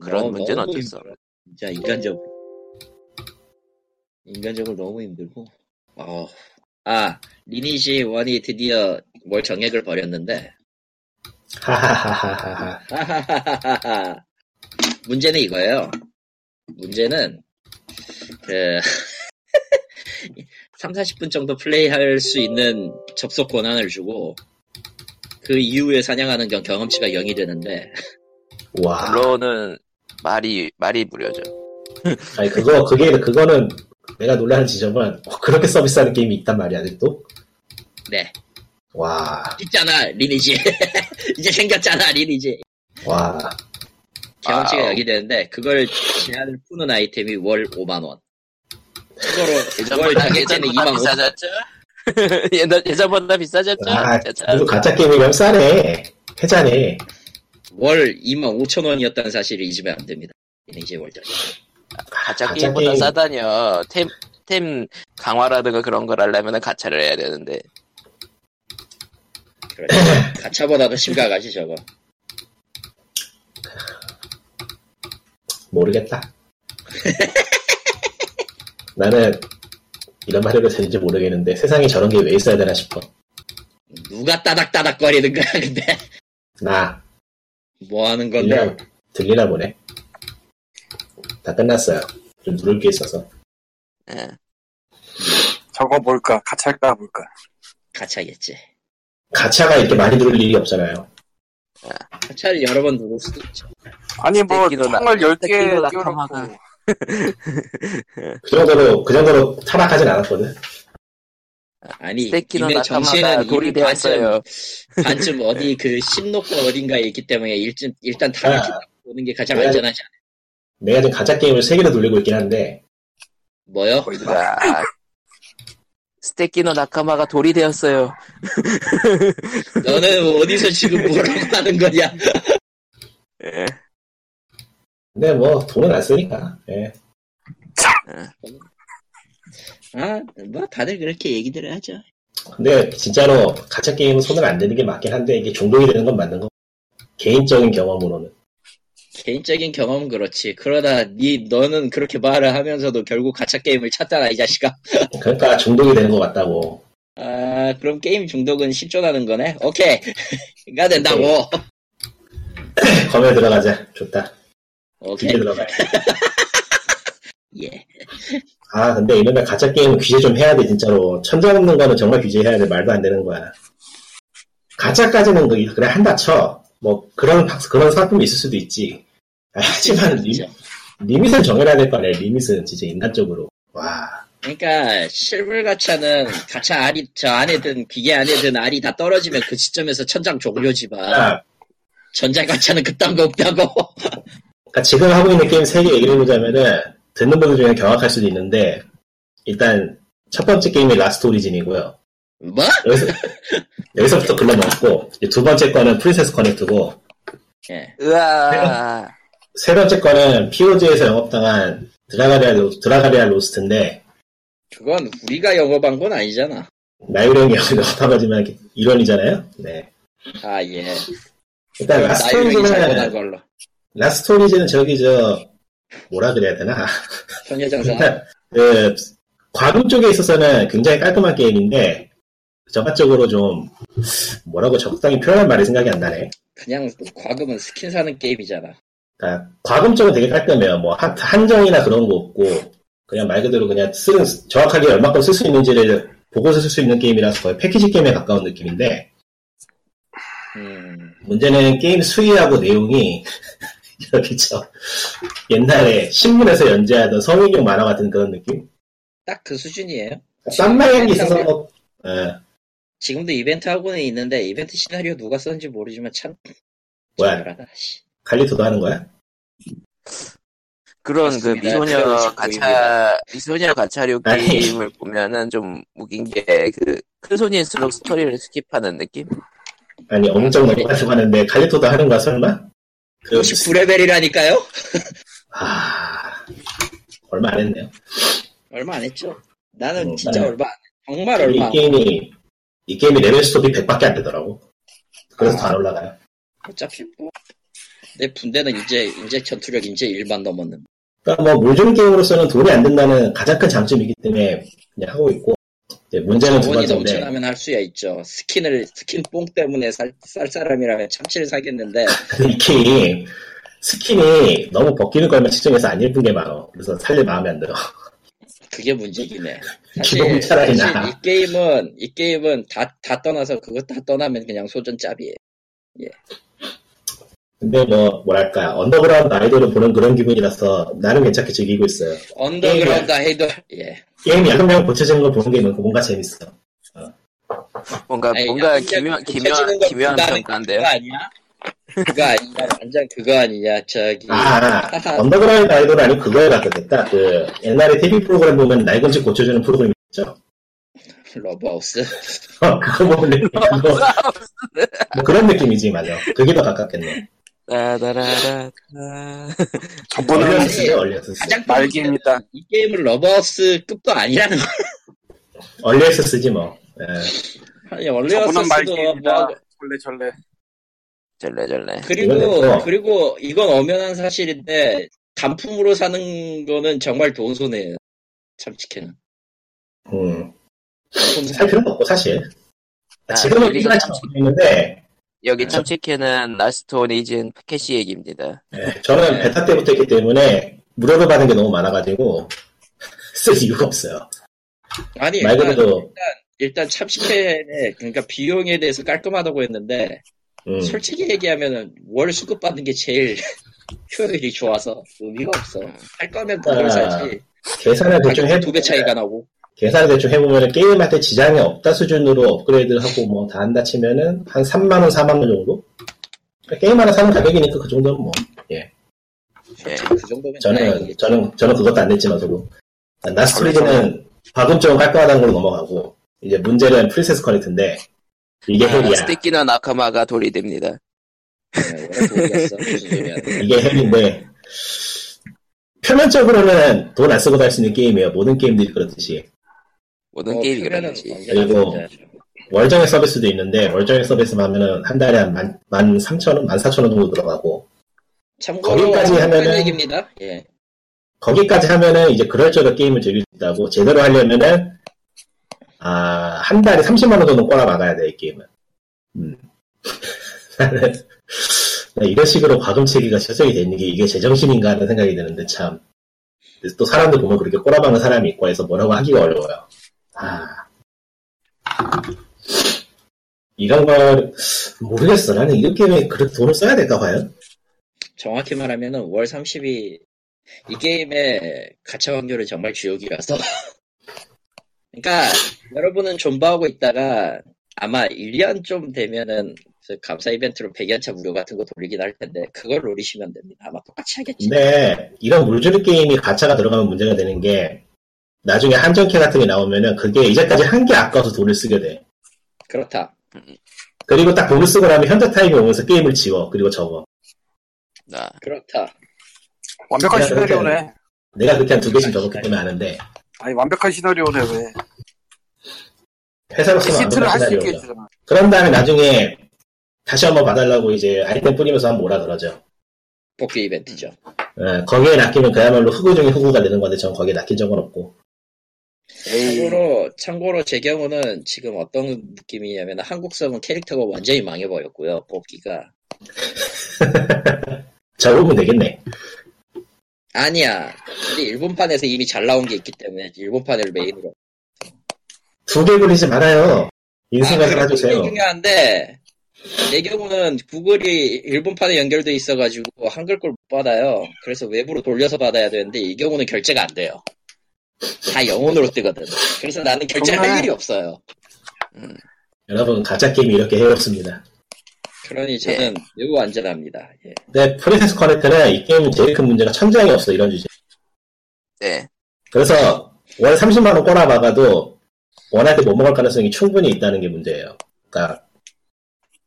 그런 너무- 문제는 어쩔 수 없어. 진짜 인간적으로 인간적으로 너무 힘들고 어. 아 리니지 원이 드디어 뭘 정액을 벌였는데 하하하하하. 하하하하하. 문제는 이거예요. 문제는 그 3, 40분 정도 플레이할 수 있는 접속 권한을 주고 그 이후에 사냥하는 경, 경험치가 0이 되는데 와. 물론은 말이 말이 무료죠. 아니 그거 그게 그거는 내가 놀라는 지점은 어, 그렇게 서비스하는 게임이 있단 말이야 아직도. 네 와. 있잖아 리니지 이제 생겼잖아 리니지 와. 경험치가. 0이 되는데 그걸 제한을 푸는 아이템이 월 5만원 참고로 월 예전보다 가격제는 예전보다 2만 5천 비싸졌죠. 예전 예전보다 비싸졌죠. 아, 가짜 게임이면 싸네. 해자네. 월 2만 5천 원이었다는 사실을 잊으면 안 됩니다. 리니지 월전. 가짜 게임보다 게임. 싸다뇨. 템, 템 강화라든가 그런 걸 하려면 가차를 해야 되는데. 그렇죠. 가차보다도 심각하지 저거. 모르겠다. 나는 이런 말 해도 되는지 모르겠는데 세상에 저런 게 왜 있어야 되나 싶어. 누가 따닥따닥거리는 거야 근데 나 뭐 하는 건데? 들리나, 들리나 보네. 다 끝났어요. 좀 누를 게 있어서. 예. 저거 뭘까? 가찰까 뭘까? 가차겠지. 가차가 이렇게 많이 누를 일이 없잖아요. 가차를 여러 번 누를 수도 있죠. 아니 뭐 총알 10개 스테이키도 띄워놓고 낙하마가. 그 정도로 그 정도로 타락하진 않았거든. 아니 나카마가 정신은 돌이 이미 반쯤, 되었어요. 반쯤 어디 그 신노권 어딘가에 있기 때문에 일단 일단 타락해 보는 게 가장 안전하지 않아? 내가 지금 가짜 게임을 세 개나 돌리고 있긴 한데 뭐요? 야, 스테키노 나카마가 돌이 되었어요. 너는 어디서 지금 뭐라고 하는 거냐? 예. 근데 뭐 돈은 안 쓰니까. 예. 아, 뭐 다들 그렇게 얘기들을 하죠. 근데 진짜로 가짜 게임은 손을 안 대는 게 맞긴 한데 이게 중독이 되는 건 맞는 거. 개인적인 경험으로는. 개인적인 경험은 그렇지. 그러다 니 너는 그렇게 말을 하면서도 결국 가짜 게임을 찾잖아 이 자식아. 그러니까 중독이 되는 것 같다고. 아 그럼 게임 중독은 실존하는 거네. 오케이. 가 된다고. 검에 들어가자. 좋다. 오케이. 두개 들어가. 예. 아, 근데 이놈의 가짜 게임은 규제 좀 해야 돼, 진짜로. 천장 없는 거는 정말 규제해야 돼. 말도 안 되는 거야. 가짜까지는 그- 그래, 한다 쳐. 뭐, 그런, 박- 그런 상품이 있을 수도 있지. 아, 하지만, 리. 리밋은 정해놔야 될 거 아니야, 리밋은 진짜 인간적으로. 와. 그러니까 실물 가차는 가차 알이 저 안에 든 기계 안에 든 알이 다 떨어지면 그 시점에서 천장 종료지만 아, 전자 가챠는 그딴 거 없다고. 그러니까 지금 하고 있는 게임 세개 얘기를 해보자면은, 듣는 분들 중에 경악할 수도 있는데, 일단, 첫 번째 게임이 라스트 오리진이고요. 뭐? 여기서, 여기서부터 글러먹고, 이제 두 번째 거는 프린세스 커넥트고, 예. 으아. 세 번째 거는 POG에서 영업당한 드라가리아, 로, 드라가리아 로스트인데, 그건 우리가 영업한 건 아니잖아. 나유령이 영업한 거지만 일원이잖아요? 네. 아 예. 일단 라스트 오리진은. 라스트 오리진은 저기 저, 뭐라 그래야 되나? 일단, 그, 과금 쪽에 있어서는 굉장히 깔끔한 게임인데, 저가적으로 좀, 뭐라고 적당히 표현할 말이 생각이 안 나네. 그냥 과금은 스킨 사는 게임이잖아. 그러니까 과금 쪽은 되게 깔끔해요. 뭐 한, 한정이나 그런 거 없고 그냥 말 그대로 그냥 쓰는 정확하게 얼마큼 쓸 수 있는지를 보고서 쓸 수 있는 게임이라서 거의 패키지 게임에 가까운 느낌인데 음. 문제는 게임 수위하고 내용이 저 옛날에 신문에서 연재하던 성인용 만화 같은 그런 느낌? 딱 그 수준이에요. 쌈마이 향이 있어서 뭐 예, 지금도 이벤트 하고는 있는데 이벤트 시나리오 누가 썼는지 모르지만 참 뭐야. 칼리토도 하는 거야? 그런 그 미소녀 가차 미소녀 가차류. 게임을 보면은 좀 웃긴 게 그 큰 손일수록 스토리를 스킵하는 느낌? 아니 엄청 넘어가지고 하는데 칼리토도 하는 거야 설마? 그 59레벨이라니까요? 아 얼마 안 했네요. 얼마 안 했죠. 나는 음, 진짜 네. 얼마 안 해. 정말 이 얼마 안 해. 게임이 이 게임이 레벨 스톱이 100밖에 안 되더라고. 그래서 더안 올라가요. 어차피 뭐. 내 분대는 이제 이제 전투력 이제 1만 넘었는데 그러니까 뭐 물종 게임으로서는 돈이 안 든다는 가장 큰 장점이기 때문에 그냥 하고 있고 문제는 두 번째인데 넘쳐나면 할 수야 있죠. 스킨을 스킨 뽕 때문에 살, 살 사람이라면 참치를 사겠는데 이 게임 스킨이 너무 벗기는 걸만 치중해서 안 예쁜 게 많아. 그래서 살릴 마음에 안 들어. 그게 문제긴 해. 기본 사실, 차라리 사실 나. 이 게임은 이 게임은 다 다 떠나서 그거 다 떠나면 그냥 소전짭이에요. 근데 뭐 뭐랄까 언더그라운드 아이돌을 보는 그런 기분이라서 나는 괜찮게 즐기고 있어요. 언더그라운드 헤이더 예. 게임이 한명 고쳐지는 걸 보는 게 뭔가 재밌어. 뭔가 아니, 뭔가 기묘한 그 기묘한 평가인데요. 그거 아니야? 그거 아니야? 완전 그거 아니냐? 저기 아, 언더그라운드 아이돌 아니고 그거에 가깝겠다. 그 옛날에 TV 프로그램 보면 낡은집 고쳐주는 프로그램 있죠. 러브하우스. 어, 그거 보면 그거 뭐 그런 느낌이지 맞아. 그게 더 가깝겠네. 따다라라. 저분은 얼리어스죠, 얼리어스. 가장 말기입니다. 이 게임은 러브하우스급도 아니라는 거. 얼리어스지 뭐. 예. 아니 저분은 얼리어스도 뭐 말기입니다. 절레 절레. 절레 절레. 그리고. 그리고 이건 엄연한 사실인데 단품으로 사는 거는 정말 돈 손해예요. 참치캔은. 음. 살 사. 필요는 없고 사실. 아, 지금은 여기가 이가 참- 있는데 여기 참치캔은 라스트 오리진 패키지 얘기입니다. 예, 저는 네. 베타 때부터 했기 때문에 무료로 받은 게 너무 많아가지고 쓸 이유가 없어요. 아니 말 일단, 그대로 일단 참치캔에 그러니까 비용에 대해서 깔끔하다고 했는데 음, 솔직히 얘기하면은 월 수급 받는 게 제일 효율이 좋아서 의미가 없어. 할 거면 그걸 아, 사지. 계산을 대충 해 두 배 차이가 나고. 계산을 대충 해보면 게임할 때 지장이 없다 수준으로 업그레이드를 하고 뭐 다 한다 치면은 한 3만원, 4만원 정도? 그러니까 게임 하나 사는 가격이니까 그 정도는 뭐. 예. 그 정도면 저는, 다행이겠죠. 저는, 저는 그것도 안 냈지만 저도. 나스트리드는 과금적으로 깔끔하다는 걸로 넘어가고, 이제 문제는 프린세스 커넥트인데, 이게 아, 헬이야. 스티키나 나카마가 돌이 됩니다. 네. 이게 헬인데, 표면적으로는 돈 안 쓰고 할수 있는 게임이에요. 모든 게임들이 그렇듯이. 모든 뭐, 게임이 그런지. 언제나 그리고. 월정액 서비스도 있는데, 월정액 서비스만 하면은 한 달에 한 만, 만 3천 원, 만 4천 원 정도 들어가고, 참고로 거기까지 한편 하면은- 얘기입니다. 예. 거기까지 하면은 이제 그럴저럴 게임을 즐길 수 있다고, 제대로 하려면은, 아, 한 달에 30만 원 정도 꼬라 막아야 돼, 이 게임은. 음. 이런 식으로 과금체계가 설정이 되는 게 이게 제정신인가 하는 생각이 드는데, 참. 또 사람들 보면 그렇게 꼬라박는 사람이 있고 해서 뭐라고 하기가 어려워요. 아. 이런 걸, 모르겠어. 나는 이런 게임에 그렇게 돈을 써야 될까 봐요. 정확히 말하면은 5월 30일 이 게임의 가차 확률은 정말 지옥이라서 그러니까 여러분은 존버하고 있다가 아마 1년 좀 되면은 그 감사 이벤트로 100연차 무료 같은 거 돌리긴 할 텐데 그걸 노리시면 됩니다. 아마 똑같이 하겠지. 근데 이런 물줄이 게임이 가차가 들어가면 문제가 되는 게 나중에 한정캐 같은 게 나오면은 그게 이제까지 한 게 아까워서 돈을 쓰게 돼. 그렇다. 그리고 딱 돈을 쓰고 나면 현대 타임이 오면서 게임을 지워. 그리고 접어. 아, 그렇다. 완벽한 시나리오네. 내가 그렇게 한 두 개씩 접었기 때문에 아는데 아니 완벽한 시나리오네 왜? 회사로서는 히트를 할 수 있게 시나리오죠. 해주잖아. 그런 다음에 나중에 다시 한번 봐달라고 이제 아이템 뿌리면서 한번 뭐라 그러죠. 복귀 이벤트죠. 예, 거기에 낚이면 그야말로 흑우 중에 흑우가 되는 건데 전 거기에 낚인 적은 없고. 참고로 참고로 제 경우는 지금 어떤 느낌이냐면 한국성은 캐릭터가 완전히 망해버렸고요. 뽑기가 접으면 되겠네. 아니야. 근데 일본판에서 이미 잘 나온 게 있기 때문에 일본판을 메인으로. 두 개 그리지 말아요. 인생을 그게 해주세요. 중요한데 내 경우는 구글이 일본판에 연결돼 있어가지고 한글 걸 못 받아요. 그래서 외부로 돌려서 받아야 되는데 이 경우는 결제가 안 돼요. 다 영혼으로 뜨거든. 그래서 나는 결제할 정말? 일이 없어요. 여러분 가짜 게임이 이렇게 해롭습니다. 그러니 저는 매우 안전합니다. 예. 근데 프린세스 커넥트는 이 게임 제일 큰 문제가 천장이 없어 이런 주제. 네. 그래서 월 30만 원 꼬라 박아도 원할 때 못 먹을 가능성이 충분히 있다는 게 문제예요. 그러니까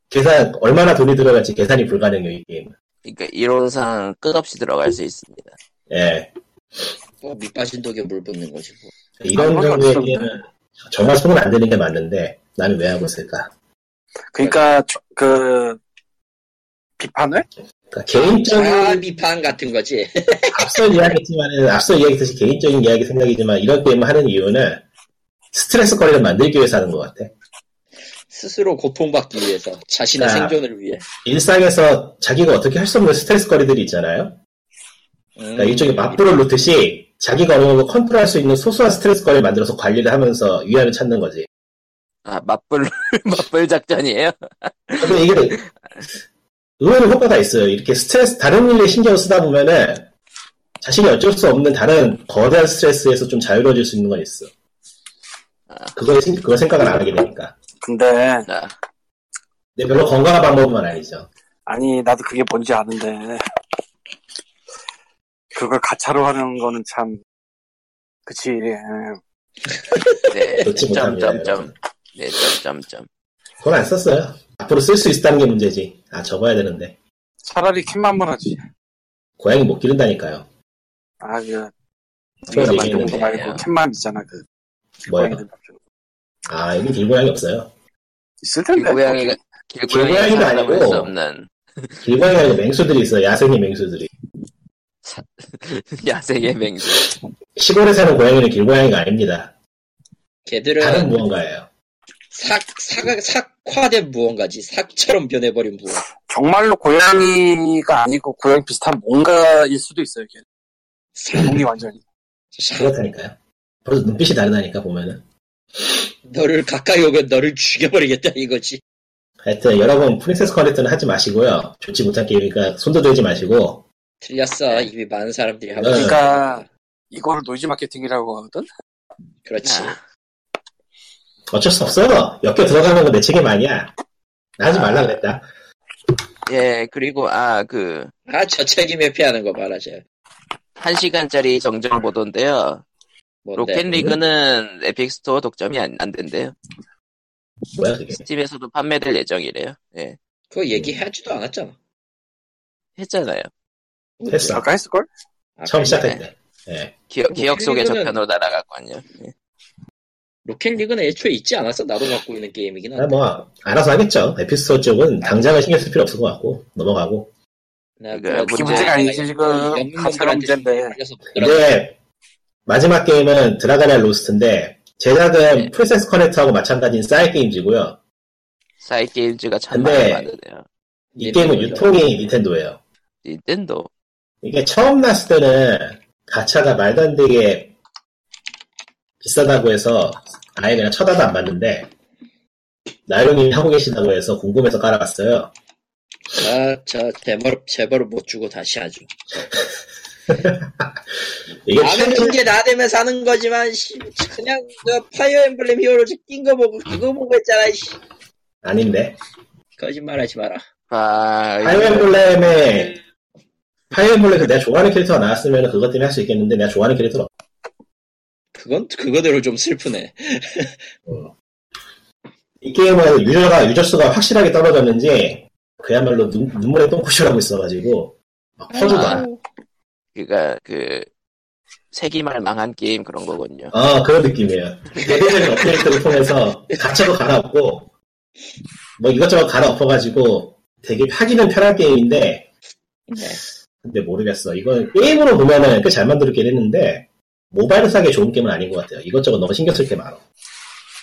계산 얼마나 돈이 들어갈지 계산이 불가능해요 이 게임. 그러니까 이론상 끝없이 들어갈 수 있습니다. 예, 뭐 밑 빠진 독에 물 붓는 거지 뭐. 이런 없었네. 게임은 정말 손대면 안 되는 게 맞는데 나는 왜 하고 있을까? 그러니까 저- 그 비판을 그러니까 개인적인 아 비판 같은 거지. 앞서 이야기했지만은 앞서 이야기했듯이 개인적인 이야기 생각이지만 이런 게임을 하는 이유는 스트레스 거리를 만들기 위해서 하는 것 같아. 스스로 고통받기 위해서 자신의 아. 생존을 위해. 일상에서 자기가 어떻게 할 수 없는 스트레스 거리들이 있잖아요. 그러니까 음, 일종의 맞불을 놓듯이 자기가 어느 정도 컨트롤할 수 있는 소소한 스트레스 거리를 만들어서 관리를 하면서 위안을 찾는 거지. 아, 맞불, 맞불 작전이에요? 근데 이게 의외로 효과가 있어요. 이렇게 스트레스, 다른 일에 신경을 쓰다 보면은 자신이 어쩔 수 없는 다른 거대한 스트레스에서 좀 자유로워질 수 있는 건 있어. 그거에, 생- 그거 생각을 안 하게 되니까. 근데 아, 근데 별로 건강한 방법은 아니죠. 아니 나도 그게 뭔지 아는데 그걸 가차로 하는 거는 참 그치 예. 네. 점점점. 네, 점점점. 그건 안 썼어요. 앞으로 쓸 수 있다는 게 문제지. 아, 접어야 되는데. 차라리 킴만만 하지 고양이 못 기른다니까요. 아 그 그거 정도 얘기했는데. 말고 킴만 있잖아 그좀 아, 여기 길고양이 없어요. 있을 텐데 길고양이가, 길고양이가 아니고 아니고 맹수들이 있어요. 야생의 맹수들이. 야생의 맹수. 시골에 사는 고양이는 길고양이가 아닙니다. 다른 걔들은 무언가예요. 삭, 삭, 삭화된 무언가지. 삭처럼 변해버린 무언가. 정말로 고양이가 아니고 고양이 비슷한 뭔가일 수도 있어요 걔 몸이 완전히 삭, 그렇다니까요. 벌써 눈빛이 다르다니까, 보면은. 너를 가까이 오면 너를 죽여버리겠다 이거지. 하여튼, 여러분, 프린세스 커넥트는 하지 마시고요. 좋지 못한 게임이니까 손도 대지 마시고, 틀렸어. 이미 많은 사람들이 하고 네. 그러니까 이거를 노이즈 마케팅이라고 하거든 그렇지. 아, 어쩔 수 없어. 엮여 들어가는 건 내 책임 아니야. 나 하지 말라 그랬다. 예, 그리고, 아, 그, 아, 저 책임 회피하는 거 봐라, 쟤. 한 시간짜리 정정 보도인데요. 뭔데? 로켓리그는 에픽 스토어 독점이 안, 안 된대요. 뭐야, 그게. 스팀에서도 판매될 예정이래요. 예. 그거 얘기하지도 않았잖아. 했잖아요. 했어. 아까 했을걸? 아, 처음 때. 예. 기억, 기억 속에 로켓리그는- 저편으로 날아갔거든요. 예. 로켓리그는 애초에 있지 않았어. 나도 갖고 있는 게임이긴 아, 한데. 뭐, 알아서 하겠죠. 에픽 스토어 쪽은 당장은 신경 쓸 필요 없을 것 같고, 넘어가고. 나 그게 그냥 그게 문제가 아니지, 지금. 가차가 문제인데. 근데, 마지막 게임은 드래갈리아 로스트인데, 제작은 네. 프린세스 커넥트하고 마찬가지인 사이게임즈고요. 사이 게임즈가 참 많이 만드네요. 이 게임은 유통이 닌텐도예요. 닌텐도. 이게 처음 났을 때는 가차가 말도 안 되게 비싸다고 해서 아예 그냥 쳐다도 안 봤는데 나영님이 하고 계시다고 해서 궁금해서 깔아봤어요. 아, 저 재벌 재벌을 못 주고 다시 하죠. 이게 나는 최근 이게 나대면 사는 거지만 씨, 그냥 그 파이어 엠블렘 히어로즈 낀 거 보고 그거 보고 했잖아. 씨. 아닌데 거짓말하지 마라. 아, 파이어 엠블렘에 파이어 엠블렘 그 내가 좋아하는 캐릭터가 나왔으면 그것 때문에 할 수 있겠는데 내가 좋아하는 캐릭터는 없- 그건 그거대로 좀 슬프네. 이 게임은 유저가 유저 수가 확실하게 떨어졌는지 그야말로 눈, 눈물의 똥꼬쇼라고 있어가지고 막 퍼주다. 그니까 그 세기말 망한 게임 그런 거군요. 아 그런 느낌이에요. 대대적인 업데이트를 통해서 가차도 갈아엎고 뭐 이것저것 갈아엎어가지고 되게 하기는 편한 게임인데 네. 근데 모르겠어. 이건 게임으로 보면은 꽤 잘 만들었긴 했는데 모바일 사기 좋은 게임은 아닌 것 같아요. 이것저것 너무 신경 쓸 게 많아.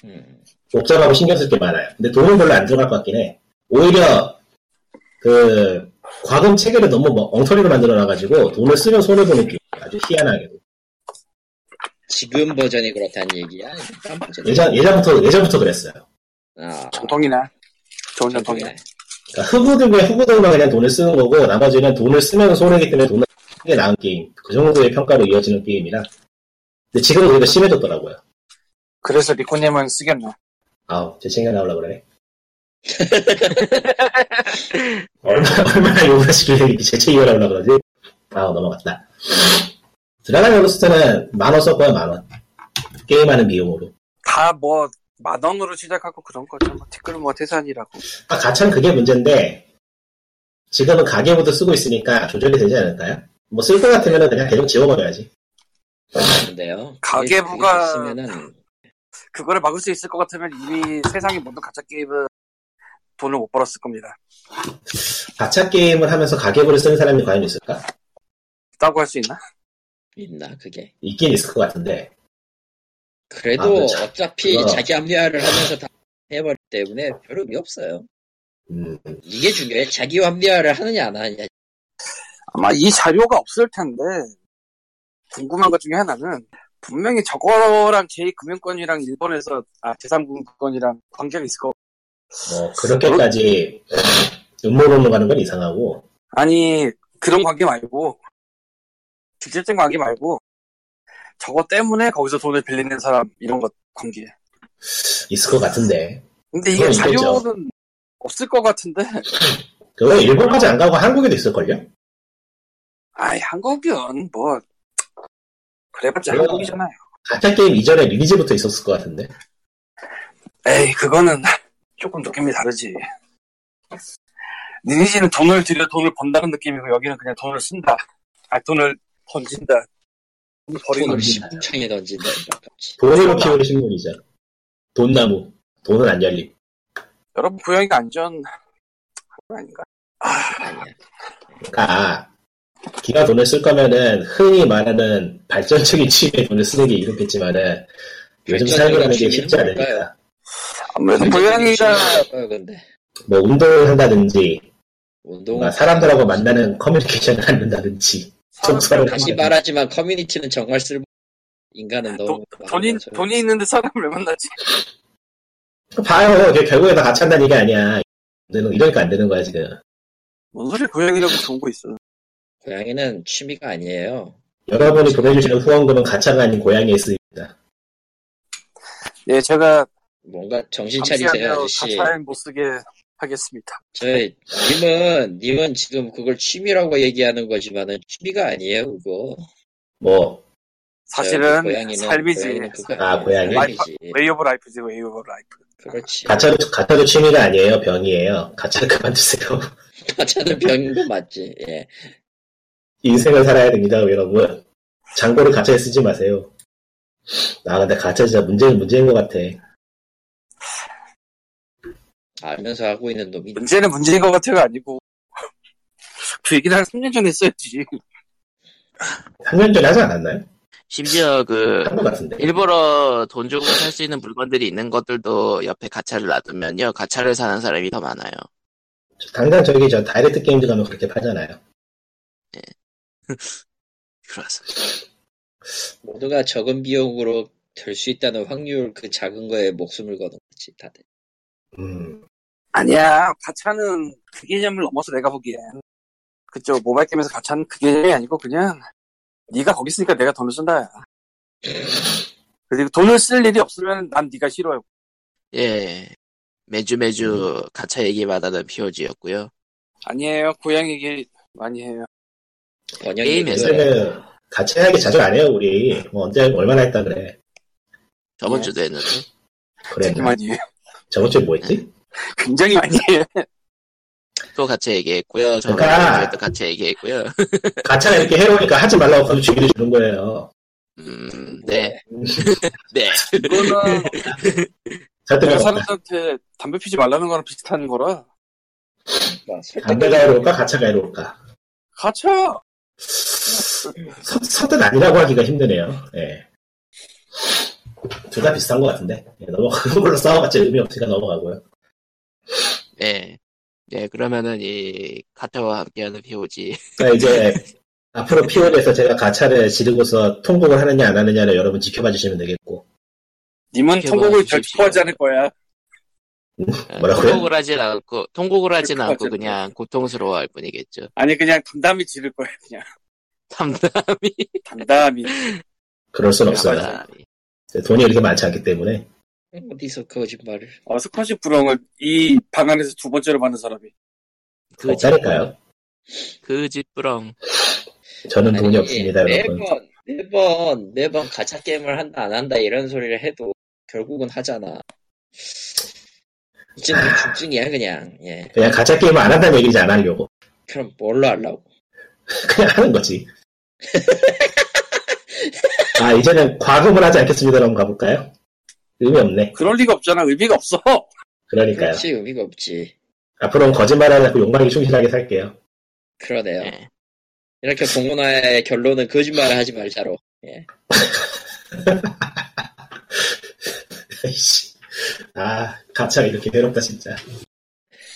음. 복잡하고 신경 쓸 게 많아요. 근데 돈은 별로 안 들어갈 것 같긴 해. 오히려 그 과금 체계를 너무 뭐 엉터리로 만들어 놔가지고 돈을 쓰면 손해 보는 게 아주 희한하게도. 지금 버전이 그렇다는 얘기야? 예전 예전부터 예전부터 그랬어요. 아, 전통이네. 좋은 전통이네. 그러니까 흑우들과 흑우들만 그냥 돈을 쓰는 거고 나머지는 돈을 쓰면 손해기 때문에 돈을 쓰는 게 나은 게임. 그 정도의 평가로 이어지는 게임이라. 근데 지금은 그게 심해졌더라고요. 그래서 리코님은 쓰겠네. 아우, 제 챙겨 나오려고 그러네. 얼마나, 얼마나 욕을 하시길래 이렇게 제 챙겨 나오려고 그러지? 아우, 넘어갔다. 드라곤 로스트는 만원 썼고요, 만원. 게임하는 비용으로. 다 뭐, 만 원으로 시작하고 그런 거죠. 뭐, 티끌 뭐, 태산이라고. 아, 가차는 그게 문제인데, 지금은 가계부도 쓰고 있으니까 조절이 되지 않을까요? 뭐 쓸 것 같으면 그냥 계속 지워버려야지. 근데요. 가계부가- 있으면은 그거를 막을 수 있을 것 같으면 이미 세상의 모든 가짜 게임은 돈을 못 벌었을 겁니다. 가차 게임을 하면서 가계부를 쓰는 사람이 과연 있을까? 있다고 할 수 있나? 있나 그게. 있긴 있을 것 같은데. 그래도 아, 그렇죠. 어차피 그거. 자기 합리화를 하면서 다 해버리기 때문에 별 의미 없어요. 음, 이게 중요해. 자기 합리화를 하느냐 안 하느냐. 아마 이 자료가 없을 텐데, 궁금한 것 중에 하나는, 분명히 저거랑 제2금융권이랑 일본에서, 아, 제3금융권이랑 관계가 있을 거. 뭐 그렇게까지 음모론으로 가는 건 이상하고 아니, 그런 관계 말고, 직접적인 관계 말고, 저거 때문에 거기서 돈을 빌리는 사람, 이런 것 관계. 있을 것 같은데. 근데 이게 있겠죠. 자료는 없을 것 같은데, 그거 일본까지 안 가고 한국에도 있을걸요? 아이, 한국은 뭐, 그래봤자 한국이잖아요. 가짜 게임 이전에 리니지부터 있었을 것 같은데. 에이, 그거는 조금 느낌이 다르지. 니니지는 돈을 들여 돈을 번다는 느낌이고, 여기는 그냥 돈을 쓴다. 아, 돈을 던진다. 돈 버리는 돈을 던진다. 돈으로 키우는 식물이죠. 돈나무. 돈은 안 열림. 여러분, 고양이가 안전, 거 아닌가? 아니야. 그러니까 기가 돈을 쓸 거면은 흔히 말하는 발전적인 취미에 돈을 쓰는 게 이렇겠지만은 요즘 발전적인 살고 있는 게 쉽지 않으니까? 아무래도 고양이가, 뭐 운동을 한다든지 운동 뭔가 사람들하고 만나는 커뮤니케이션을 한다든지 청소를 다시. 말하지만 커뮤니티는 정말 쓸모. 인간은 너무 돈, 돈이, 돈이 있는데 사람을 왜 만나지? 봐요. 이게 결국에 다 같이 한다는 얘기 아니야. 이러니까- 이러니까 안 되는 거야 지금. 뭔 소리 고양이라고 좋은 거 있어. 고양이는 취미가 아니에요. 여러분이 보내주시는 후원금은 가차가 아닌 고양이에 쓰입니다. 예, 제가 뭔가 정신 차리세요, 아저씨. 가차를 못 쓰게 하겠습니다. 저 님은 님은 지금 그걸 취미라고 얘기하는 거지만은 취미가 아니에요, 그거. 뭐 사실은 고양이는- 삶이지. 고양이는 아. 고양이? way of life지, way of life. 그렇지. 가차도 가차도 취미가 아니에요. 병이에요. 가차를 그만두세요. 가차는 병인 거 맞지. 예. 인생을 살아야 됩니다, 여러분. 잔고를 가차에 쓰지 마세요. 아, 근데 가차 진짜 문제는 문제인 것 같아. 알면서 하고 있는 놈이 문제는 문제인 것 같아가 아니고. 그 얘기를 한 3년 전에 했어야지. 3년 전에 하지 않았나요? 심지어 그. 일부러 돈 주고 살 수 있는 물건들이 있는 것들도 옆에 가차를 놔두면요 가차를 사는 사람이 더 많아요. 당장 저기 저 다이렉트 게임즈 가면 그렇게 팔잖아요. 그래서 모두가 적은 비용으로 될 수 있다는 확률 그 작은 거에 목숨을 거는 거지 다들. 음, 아니야, 가차는 그 개념을 넘어서 내가 보기엔. 그쪽 모바일 게임에서 가차는 그 개념이 아니고 그냥 네가 거기 있으니까 내가 돈을 쓴다. 그리고 돈을 쓸 일이 없으면 난 네가 싫어요. 예. 매주 매주 가차 얘기만 하는 POG였고요. 아니에요, 고양 얘기 많이 해요. 게임에서 같이 하기 자주 안 해요, 우리. 뭐 언제, 얼마나 했다 그래. 저번 예. 주도 했는데. 그래. 해요. 저번 주에 뭐 했지? 굉장히 많이 해요. 또 같이 얘기했고요. 저번 그러니까- 같이 얘기했고요. 가차가 이렇게 해로우니까 하지 말라고 거기 주기를 주는 거예요. 음, 네. 네. 이거는 설득이 내가. 사람들한테 담배 피지 말라는 거랑 비슷한 거라. 담배가 해로울까, 가차가 해로울까. 가차! 서, 서뜻 아니라고 하기가 힘드네요. 예. 둘 다 비슷한 것 같은데. 예, 넘어가는 걸로 싸워봤자 의미 없으니까 넘어가고요. 네. 네, 그러면은 이 가차와 함께하는 POG. 그러니까 이제 앞으로 피오에서 제가 가차를 지르고서 통곡을 하느냐 안 하느냐를 여러분 지켜봐 주시면 되겠고. 님은 통곡을. 결투하지 않을 거야. 뭐라고요? 통곡을 하진 않고, 통곡을 하진 않고. 그냥 고통스러워할 뿐이겠죠. 아니, 그냥 담담히 지를 거야, 그냥. 담담이. 담담히. 그럴 순 없어요. 돈이 이렇게 많지 않기 때문에. 어디서 거짓말을? 어, 스쿼시 부렁을 이 방 안에서 두 번째로 받는 사람이. 그 없다니까요. 그 집부렁. 저는 돈이 아니, 없습니다, 여러분. 매번 매번 매번 가짜 게임을 한다 안 한다 이런 소리를 해도 결국은 하잖아. 이제 는 중증이야 그냥. 예. 그냥 가짜 게임을 안 한다는 얘기지 안 하려고. 그럼 뭘로 하려고? 그냥 하는 거지. 아, 이제는 과금을 하지 않겠습니다. 한번 가볼까요? 의미 없네. 그럴 리가 없잖아. 의미가 없어. 그러니까요. 그렇지 의미가 없지. 앞으로는 거짓말하지 않고 욕망에 충실하게 살게요. 그러네요. 네. 이렇게 공문화의 결론은 거짓말을 하지 말자로. 예. 아, 가차가 이렇게 괴롭다, 진짜.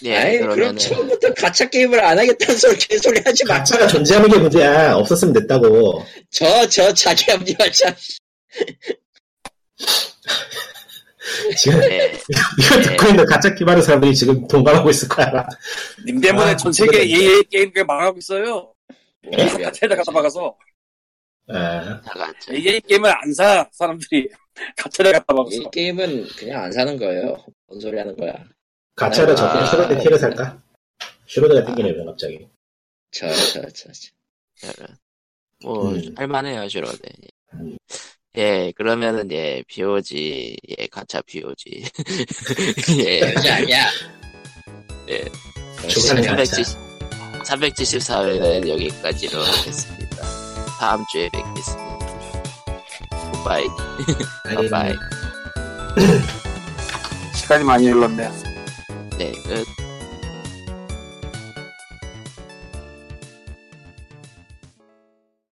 네, 아이 그럼 그러면은. 처음부터 가짜 게임을 안 하겠다는 소리 개소리 하지 마. 가차가 존재하는 게 문제야. 없었으면 됐다고. 저 저 자기 합리화 참. 지금 네. 이거 듣고 있는 가짜 기많은 사람들이 지금 동감하고 있을 거야. 님 때문에 아, 전 세계 그래. 예예 게임가 망하고 있어요. 뭐야. 가차에다 갖다 박아서. 아. 예예 게임을 안 사, 사람들이. 가차에다 갖다 박아서. 이 게임은 그냥 안 사는 거예요. 뭔 소리 하는 거야. 가차를 아. 접고 슈로드 티를 살까? 슈로드가 땡기네요, 갑자기. 저 저 저 저. 저는. 뭐, 음. 할만해요, 주로네. 음. 예, 그러면은, 예, POG, 예, 가차 POG. 예, 그러지 아니야. 예. 가차. 370, 374회는 여기까지로 하겠습니다. 다음 주에 뵙겠습니다. 굿바이. 아니, 바이 바이. 시간이 많이 흘렀네. 네, 끝.